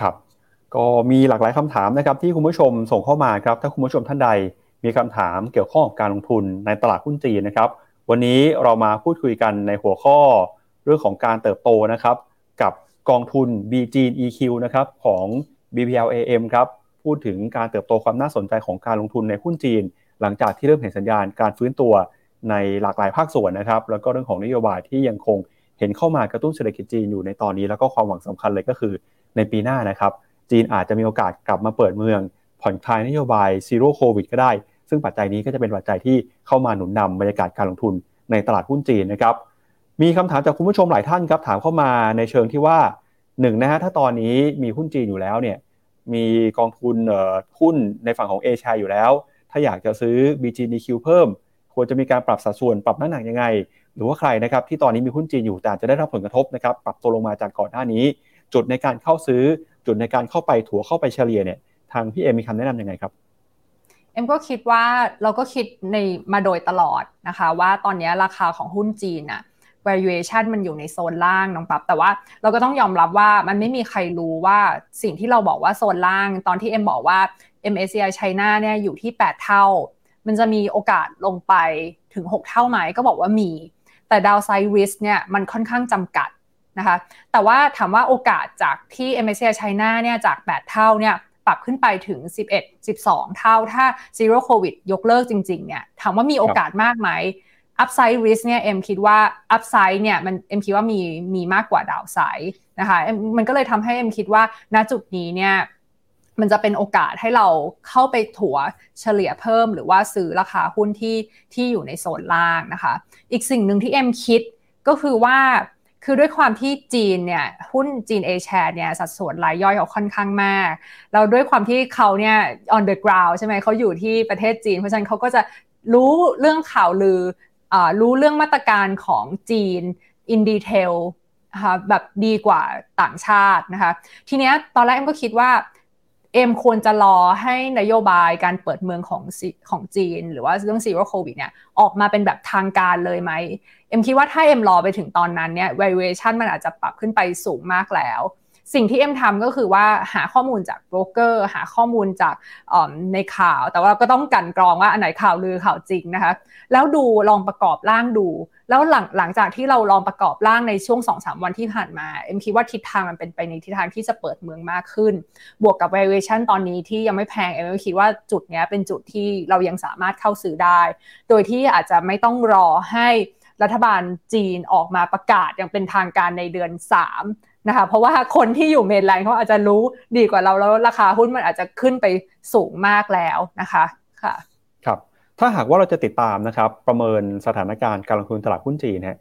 ครับก็มีหลากหลายคำถามนะครับที่คุณผู้ชมส่งเข้ามาครับถ้าคุณผู้ชมท่านใดมีคำถามเกี่ยวข้องกับการลงทุนในตลาดหุ้นจีนนะครับ วันนี้เรามาพูดคุยกันในหัวข้อเรื่องของการเติบโตนะครับ กับกองทุน b g EQ นะครับของ BPLAM ครับพูดถึงการเติบโตความน่าสนใจของการลงทุนในหุ้นจีน หลังจากที่เริ่มเห็นสัญญาณการฟื้นตัวในหลากหลายภาคส่วนนะครับ แล้วก็เรื่องของนโยบายที่ยังคงเห็นเข้ามากระตุ้นเศรษฐกิจจีนอยู่ในตอนนี้ แล้วก็ความหวังสำคัญเลยก็คือในปีหน้านะครับ จีนอาจจะมีโอกาสกลับมาเปิดเมือง ผ่อนคลายนโยบายซีโร่โควิดก็ได้ ซึ่งปัจจัยนี้ก็จะเป็นปัจจัยที่เข้ามาหนุนนำบรรยากาศการลงทุนในตลาดหุ้นจีนนะครับมีคำถามจากคุณผู้ชมหลายท่านครับถามเข้ามาในเชิงที่ว่า หนึ่งนะฮะถ้าตอนนี้มีหุ้นจีนอยู่แล้วเนี่ยมีกองทุนหุ้นในฝั่งของเอชาอยู่แล้ว ถ้าอยากจะซื้อ BGDQ เพิ่ม ควรจะมีการปรับสัดส่วนปรับน้ำหนักยังไง หรือว่าใครนะครับที่ตอนนี้มีหุ้นจีนอยู่แต่จะได้รับผลกระทบนะครับปรับตัวลงมาจากก่อนหน้านี้ จุดในการเข้าซื้อจุดในการเข้าไปถัวเข้าไปเฉลี่ยเนี่ยทางพี่เอมีคำแนะนํำยังไงครับเอ็มก็คิดว่าเราก็คิดในมาโดยตลอดนะคะ ว่าตอนนี้ราคาของหุ้นจีนอะ valuation มันอยู่ในโซนล่างน้องปับแต่ว่าเราก็ต้องยอมรับว่ามันไม่มีใครรู้ว่าสิ่งที่เราบอกว่าโซนล่าง ตอนที่เอ็มบอกว่า MSCI China เนี่ยอยู่ที่ 8 เท่า มันจะมีโอกาสลงไปถึง 6 เท่าไหมก็บอกว่ามี แต่ downside risk เนี่ยมันค่อนข้างจำกัดนะคะแต่ว่าถามว่าโอกาสจากที่ MSCI China เนี่ยจาก 8 เท่าเนี่ยปรับขึ้นไปถึง 11 12 เท่าถ้า zero covid ยกเลิกจริงๆเนี่ยถามว่ามีโอกาสมากไหม upside risk เนี่ยเอ็มคิดว่า upside เนี่ยมันเอ็มคิดว่ามีมีมากกว่า downside นะคะมันก็เลยทำให้เอ็มคิดว่าณจุดนี้เนี่ยมันจะเป็นโอกาสให้เราเข้าไปถัวเฉลี่ยเพิ่ม หรือว่าซื้อราคาหุ้นที่ที่อยู่ในโซนล่างนะคะ อีกสิ่งหนึ่งที่เอ็มคิดก็คือว่าคือด้วยความที่จีนเนี่ยหุ้นจีนเอแชร์เนี่ยสัดส่วนรายย่อยเขาค่อนข้างมาก แล้วด้วยความที่เขาเนี่ย on the ground ใช่ไหมเขาอยู่ที่ประเทศจีน เพราะฉะนั้นเขาก็จะรู้เรื่องข่าวลืออ รู้เรื่องมาตรการของจีน in detail นะคะแบบดีกว่าต่างชาตินะคะ ทีเนี้ยตอนแรกเอ็มก็คิดว่าเอ็มควรจะรอให้นโยบายการเปิดเมืองของของจีน หรือว่าเรื่อง zero covid เนี่ยออกมาเป็นแบบทางการเลยไหมเอ็มคิดว่าถ้าเอ็มรอไปถึงตอนนั้นเนี่ย valuation มันอาจจะปรับขึ้นไปสูงมากแล้ว สิ่งที่เอ็มทำก็คือว่าหาข้อมูลจากโบรกเกอร์หาข้อมูลจากในข่าว แต่ว่าก็ต้องกลั่นกรองว่าอันไหนข่าวลือข่าวจริงนะคะ แล้วดูลองประกอบร่างดู แล้วหลังหลังจากที่เราลองประกอบร่างในช่วง2อสวันที่ผ่านมาเอ็มคิดว่าทิศทางมันเป็นไปในทิศทางที่จะเปิดเมืองมากขึ้น บวกกับ valuation ตอนนี้ที่ยังไม่แพงเอ็มคิดว่าจุดนี้เป็นจุดที่เรายังสามารถเข้าซื้อได้ โดยที่อาจจะไม่ต้องรอให้รัฐบาลจีนออกมาประกาศอย่างเป็นทางการในเดือน 3 นะคะเพราะว่าคนที่อยู่เมนไลน์เขาอาจจะรู้ดีกว่าเราแล้วราคาหุ้นมันอาจจะขึ้นไปสูงมากแล้วนะคะค่ะครับถ้าหากว่าเราจะติดตามนะครับ ประเมินสถานการณ์การลงทุนตลาดหุ้นจีนเนี่ย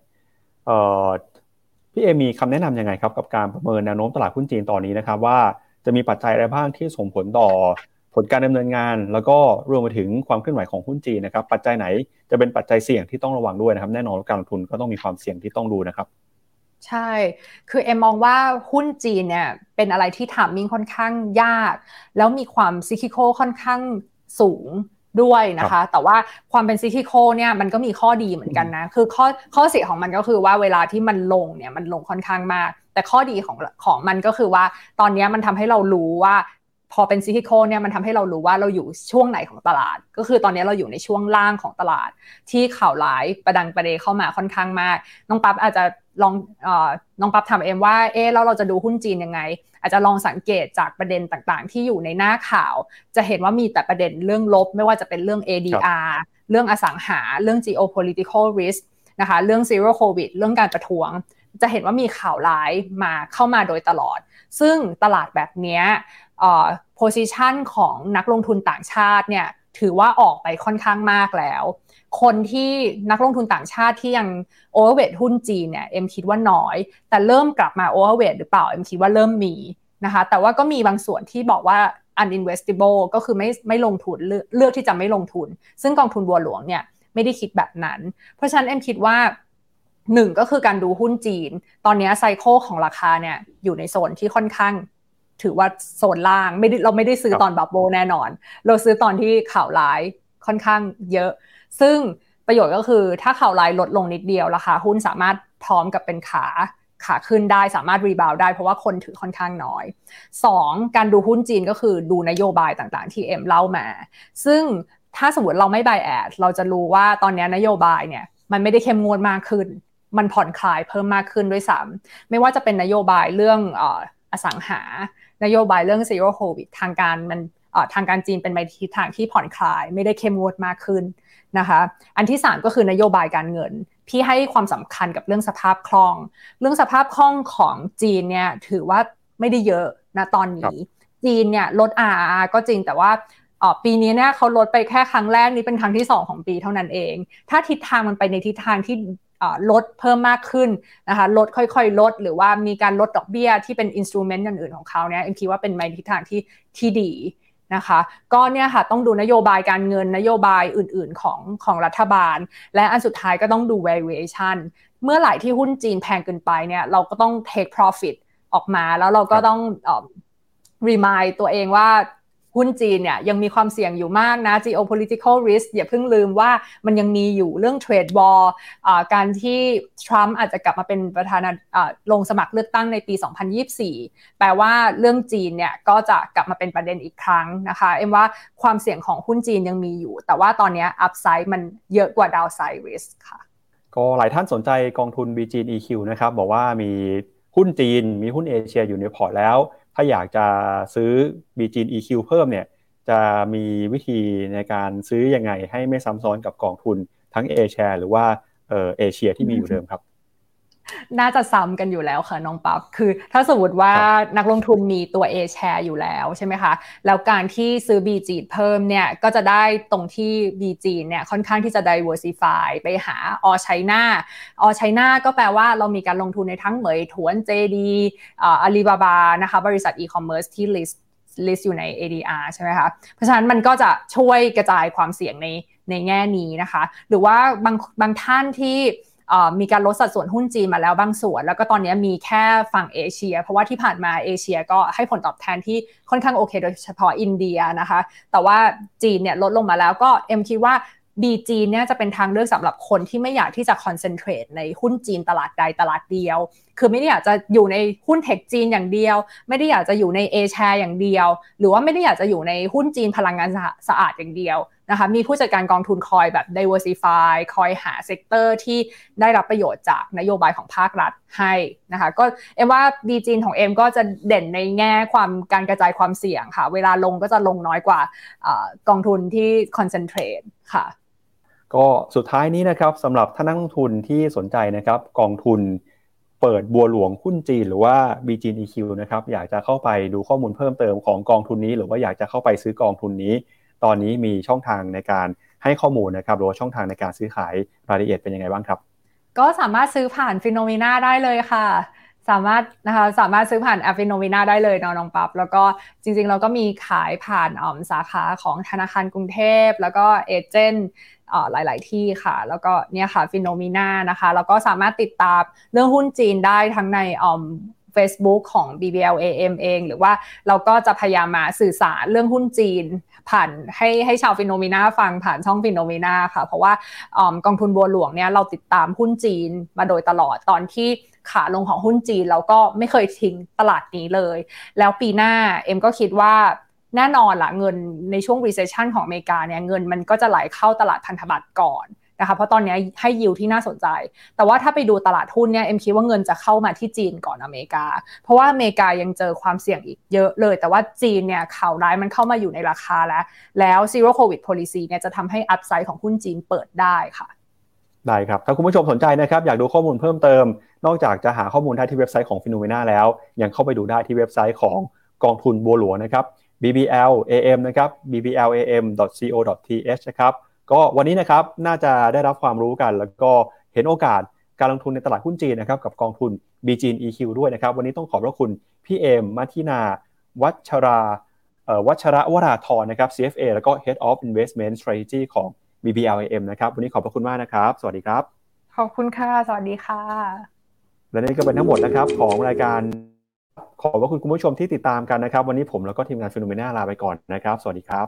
พี่เอ็มมีคำแนะนำยังไงครับกับการประเมินแนวโน้มตลาดหุ้นจีนตอนนี้นะครับ ว่าจะมีปัจจัยอะไรบ้างที่ส่งผลต่อผลการดำเนินงาน แล้วก็รวมไปถึงความเคลื่อนไหวของหุ้นจีนนะครับ ปัจจัยไหนจะเป็นปัจจัยเสี่ยงที่ต้องระวังด้วยนะครับ แน่นอนการลงทุนก็ต้องมีความเสี่ยงที่ต้องดูนะครับ ใช่ คือเอ็มมองว่าหุ้นจีนเนี่ยเป็นอะไรที่ timing ค่อนข้างยาก แล้วมีความซิคิโคค่อนข้างสูงด้วยนะคะ แต่ว่าความเป็นซิทิโคเนี่ยมันก็มีข้อดีเหมือนกันนะ คือข้อข้อเสียของมันก็คือว่าเวลาที่มันลงเนี่ยมันลงค่อนข้างมาก แต่ข้อดีของของมันก็คือว่าตอนนี้มันทำให้เรารู้ว่าพอเป็นซิทิโคเนี่ยมันทำให้เรารู้ว่าเราอยู่ช่วงไหนของตลาด ก็คือตอนนี้เราอยู่ในช่วงล่างของตลาด ที่ข่าวร้ายประดังประเดเข้ามาค่อนข้างมาก น้องปั๊บอาจจะ ลองอน้องปั๊บทำเองว่า เอ๊แล้วเราจะดูหุ้นจีนยังไง อาจจะลองสังเกตจากประเด็นต่างๆ ที่อยู่ในหน้าข่าว จะเห็นว่ามีแต่ประเด็นเรื่องลบ ไม่ว่าจะเป็นเรื่อง ADR เรื่องอสังหา เรื่อง geopolitical risk นะคะ เรื่อง zero covid เรื่องการประท้วง จะเห็นว่ามีข่าวร้ายมาเข้ามาโดยตลอด ซึ่งตลาดแบบนี้ position ของนักลงทุนต่างชาติเนี่ยถือว่าออกไปค่อนข้างมากแล้ว คนที่นักลงทุนต่างชาติที่ยัง overweight หุ้นจีนเนี่ยเอ็มคิดว่าน้อย แต่เริ่มกลับมา overweight หรือเปล่าเอ็มคิดว่าเริ่มมีนะคะแต่ว่าก็มีบางส่วนที่บอกว่า uninvestable ก็คือไม่ไม่ลงทุนเลือกที่จะไม่ลงทุน ซึ่งกองทุนบัวหลวงเนี่ยไม่ได้คิดแบบนั้น เพราะฉะนั้นเอ็มคิดว่าหนึ่งก็คือการดูหุ้นจีน ตอนนี้ไซโคของราคาเนี่ยอยู่ในโซนที่ค่อนข้าง ถือว่าโซนล่างไม่ได้เราไม่ได้ซื้อตอนบับโบแน่นอน เราซื้อตอนที่ข่าวร้ายค่อนข้างเยอะ ซึ่งประโยชน์ก็คือถ้าข่าวร้ายลดลงนิดเดียวราคาหุ้นสามารถพร้อมกับเป็นขาขาขึ้นได้สามารถ rebound ได้เพราะว่าคนถือค่อนข้างน้อย 2. การดูหุ้นจีนก็คือดูนโยบายต่างๆ ที่เอ็มเล่ามา ซึ่งถ้าสมมติเราไม่ bias เราจะรู้ว่าตอนนี้นโยบายเนี่ยมันไม่ได้เข้มงวดมากขึ้น มันผ่อนคลายเพิ่มมากขึ้นด้วยซ้ำไม่ว่าจะเป็นนโยบายเรื่องอสังหา นโยบายเรื่อง zero covid ทางการมันทางการจีนเป็นไปทิศทางที่ผ่อนคลาย ไม่ได้เข้มงวดมากขึ้น นะคะ อันที่ 3 ก็คือนโยบายการเงินพี่ให้ความสำคัญกับเรื่องสภาพคล่อง เรื่องสภาพคล่องของจีนเนี่ยถือว่าไม่ได้เยอะนะตอนนี้ จีนเนี่ยลด RR ก็จริงแต่ว่าปีนี้เนี่ยเขาลดไปแค่ครั้งแรกนี้เป็นครั้งที่ 2 ของปีเท่านั้นเอง ถ้าทิศทางมันไปในทิศทางที่ลดเพิ่มมากขึ้นนะคะลดค่อยๆ ลด หรือว่ามีการลดดอกเบี้ยที่เป็นอินสตูเมนต์อย่างอื่นของเขาเนี่ยเอ็มคิดว่าเป็นในทิศทางที่ที่ดี นะคะ ก็เนี่ยค่ะต้องดูนโยบายการเงินนโยบายอื่นๆของของรัฐบาล และอันสุดท้ายก็ต้องดู valuation เมื่อไหร่ที่หุ้นจีนแพงเกินไปเนี่ยเราก็ต้อง take profit ออกมาแล้วเราก็ต้อง remind ตัวเองว่า หุ้นจีนเนี่ยยังมีความเสี่ยงอยู่มากนะ geopolitical risk อย่าเพิ่งลืมว่ามันยังมีอยู่เรื่อง trade war การที่ทรัมป์อาจจะกลับมาเป็นประธานาลงสมัครเลือกตั้งในปี 2024 แปลว่าเรื่องจีนเนี่ยก็จะกลับมาเป็นประเด็นอีกครั้งนะคะ เอ็มว่าความเสี่ยงของหุ้นจีนยังมีอยู่ แต่ว่าตอนนี้ upside มันเยอะกว่า downside risk ค่ะ ก็หลายท่านสนใจกองทุน BG EQ นะครับ บอกว่ามีหุ้นจีน มีหุ้นเอเชียอยู่ในพอร์ตแล้ว ถ้าอยากจะซื้อ b ี EQ เพิ่มเนี่ยจะมีวิธีในการซื้อยังไงให้ไม่ซ้ำซ้อนกับกองทุนทั้งเอเชียหรือว่าเอเชียที่มีอยู่เดิมครับ น่าจะซ้ำกันอยู่แล้วค่ะน้องปั๊บคือถ้าสมมติว่านักลงทุนมีตัว A share อยู่แล้วใช่ไหมคะแล้วการที่ซื้อ B จีเพิ่มเนี่ยก็จะได้ตรงที่ B จีเนี่ยค่อนข้างที่จะ diversify ไปหาออไชน่าออไชน่าก็แปลว่าเรามีการลงทุนในทั้งเหมยถวน JD อาลีบาบานะคะบริษัท e-commerce ที่ list list อยู่ใน ADR ใช่ไหมคะเพราะฉะนั้นมันก็จะช่วยกระจายความเสี่ยงในในแง่นี้นะคะ หรือว่าบางบางท่านที่ มีการลดสัดส่วนหุ้นจีนมาแล้วบางส่วน แล้วก็ตอนนี้มีแค่ฝั่งเอเชีย เพราะว่าที่ผ่านมาเอเชียก็ให้ผลตอบแทนที่ค่อนข้างโอเค โดยเฉพาะอินเดียนะคะ แต่ว่าจีนเนี่ยลดลงมาแล้วก็เอ็มคิดว่า B จีนเนี่ยจะเป็นทางเลือกสำหรับคนที่ไม่อยากที่จะคอนเซนเทรตในหุ้นจีนตลาดใดตลาดเดียว คือไม่ได้อยากจะอยู่ในหุ้นเทคจีนอย่างเดียว ไม่ได้อยากจะอยู่ใน A-share อย่างเดียว หรือว่าไม่ได้อยากจะอยู่ในหุ้นจีนพลังงานสะอาดอย่างเดียว นะคะมีผู้จัดการกองทุนคอยแบบ diversify คอยหา sector ที่ได้รับประโยชน์จากนโยบายของภาครัฐให้นะคะก็เอ็มว่า B-CHINE ของเอ็มก็จะเด่นในแง่ความการกระจายความเสี่ยงค่ะ เวลาลงก็จะลงน้อยกว่ากองทุนที่ concentrate ค่ะก็สุดท้ายนี้นะครับสำหรับท่านนักลงทุนที่สนใจนะครับ กองทุนเปิดบัวหลวงหุ้นจีนหรือว่า B-CHINE-EQ นะครับอยากจะเข้าไปดูข้อมูลเพิ่มเติมของกองทุนนี้ หรือว่าอยากจะเข้าไปซื้อกองทุนนี้ ตอนนี้มีช่องทางในการให้ข้อมูลนะครับหรือว่าช่องทางในการซื้อขายรายละเอียดเป็นยังไงบ้างครับ ก็สามารถซื้อผ่าน Finnomena ได้เลยค่ะ สามารถนะคะสามารถซื้อผ่านแอป Finnomena ได้เลยน้องปั๊บแล้วก็จริงๆ เราก็มีขายผ่านออมสาขาของธนาคารกรุงเทพ แล้วก็ agentหลาย ๆ ที่ค่ะ แล้วก็เนี่ยค่ะ Finnomena นะคะ แล้วก็สามารถติดตามเรื่องหุ้นจีนได้ทั้งใน Facebook ของ BBLAM เอง หรือว่าเราก็จะพยายามมาสื่อสารเรื่องหุ้นจีน ผ่านให้ให้ชาว Finnomena ฟังผ่านช่อง Finnomena ค่ะ เพราะว่ากองทุนบัวหลวงเนี่ยเราติดตามหุ้นจีนมาโดยตลอดตอนที่ขาลงของหุ้นจีนเราก็ไม่เคยทิ้งตลาดนี้เลย แล้วปีหน้าเอ็มก็คิดว่าแน่นอนละเงินในช่วง recession ของอเมริกาเนี่ยเงินมันก็จะไหลเข้าตลาดพันธบัตรก่อน นะคะเพราะตอนนี้ให้ยิวที่น่าสนใจ แต่ว่าถ้าไปดูตลาดหุ้นเนี่ยเอ็มคิดว่าเงินจะเข้ามาที่จีนก่อนอเมริกา เพราะว่าอเมริกายังเจอความเสี่ยงอีกเยอะเลย แต่ว่าจีนเนี่ยข่าวร้ายมันเข้ามาอยู่ในราคาแล้ว แล้ว zero covid policy เนี่ยจะทำให้ upside ของหุ้นจีนเปิดได้ค่ะได้ครับ ถ้าคุณผู้ชมสนใจนะครับอยากดูข้อมูลเพิ่มเติม นอกจากจะหาข้อมูลได้ที่เว็บไซต์ของ Finnomena แล้ว ยังเข้าไปดูได้ที่เว็บไซต์ของกองทุนบัวหลวงนะครับ bbl am นะครับ bblam.co.th นะครับ ก็วันนี้นะครับน่าจะได้รับความรู้กัน แล้วก็เห็นโอกาสการลงทุนในตลาดหุ้นจีนนะครับกับกองทุน b g n EQ ด้วยนะครับ วันนี้ต้องขอบพระคุณพี่เอมมัทินา วัชราวัชระวราธรนะครับ CFA แล้วก็ Head of Investment Strategy ของ BBLAM นะครับ วันนี้ขอบพระคุณมากนะครับ สวัสดีครับ ขอบคุณค่ะ สวัสดีค่ะ และนี่ก็เป็นทั้งหมดนะครับของรายการ ขอบพระคุณคุณผู้ชมที่ติดตามกันนะครับ วันนี้ผมแล้วก็ทีมงาน Finnomena ลาไปก่อนนะครับ สวัสดีครับ